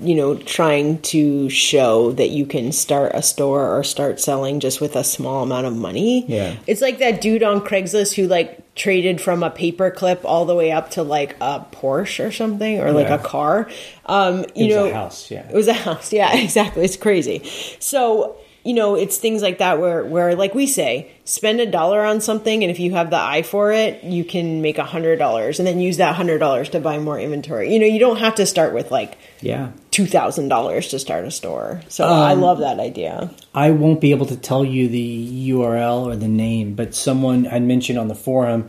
you know, trying to show that you can start a store or start selling just with a small amount of money.
Yeah.
It's like that dude on Craigslist who like traded from a paper clip all the way up to like a Porsche or something or like
Yeah.
a car. Um, you
It was
know,
a house, yeah.
It was a house. Yeah, exactly. It's crazy. So, you know, it's things like that where, where like we say, spend a dollar on something, and if you have the eye for it, you can make a hundred dollars, and then use that hundred dollars to buy more inventory. You know, you don't have to start with like
Yeah.
two thousand dollars to start a store. So I
Um,
love that idea.
I won't be able to tell you the URL or the name, but someone had mentioned on the forum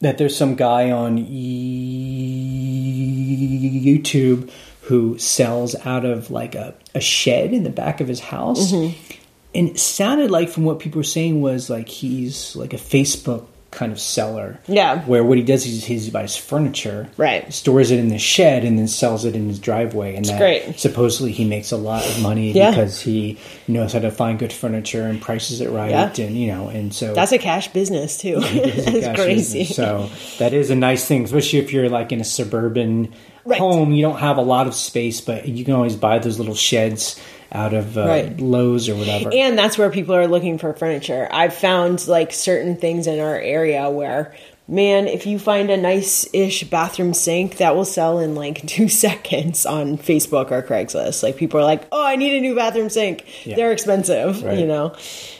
that there's some guy on YouTube who sells out of like a, a shed in the back of his house. Mm-hmm. And it sounded like from what people were saying was like he's like a Facebook kind of seller.
Yeah.
Where what he does is he buys furniture,
Right.
stores it in the shed, and then sells it in his driveway. And that
great.
supposedly he makes a lot of money
Yeah.
because he knows how to find good furniture and prices it right,
Yeah.
and you know, and so
That's a cash business too.
it's
That's crazy.
business. So that is a nice thing, especially if you're like in a suburban
Right.
home. You don't have a lot of space, but you can always buy those little sheds out of uh,
Right.
Lowe's or whatever.
And that's where people are looking for furniture. I've found like certain things in our area where, man, if you find a nice ish bathroom sink, that will sell in like two seconds on Facebook or Craigslist. Like people are like, oh, I need a new bathroom sink.
Yeah.
They're expensive,
Right.
you know?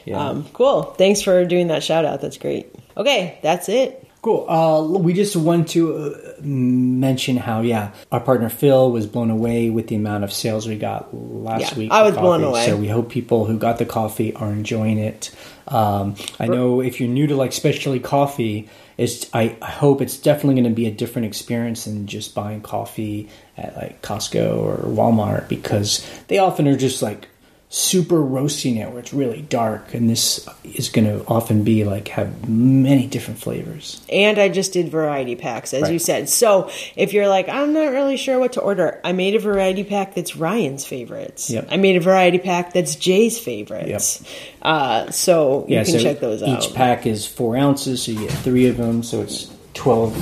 Yeah.
Um, cool. Thanks for doing that shout out. That's great. Okay, that's it.
Cool. Uh, we just want to uh, mention how, yeah, our partner Phil was blown away with the amount of sales we got last
Yeah,
week.
I was blown away.
So we hope people who got the coffee are enjoying it. Um, I know if you're new to like specialty coffee, it's I hope it's definitely going to be a different experience than just buying coffee at like Costco or Walmart because they often are just like super roasting it where it's really dark and this is going to often be like have many different flavors
And I just did variety packs, as
Right.
you said. So if you're like, I'm not really sure what to order, I made a variety pack that's Ryan's favorites.
Yep.
I made a variety pack that's Jay's favorites. Uh, so you
yeah
can
so
check those
each
out.
Each pack is four ounces so you get three of them so it's 12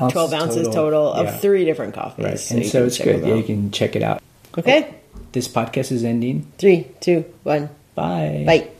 ounces
12 ounces total,
Yeah.
of three different coffees.
right
So
and so it's good yeah you can check it out
Okay.
This podcast is ending
Three, two, one.
bye
Bye.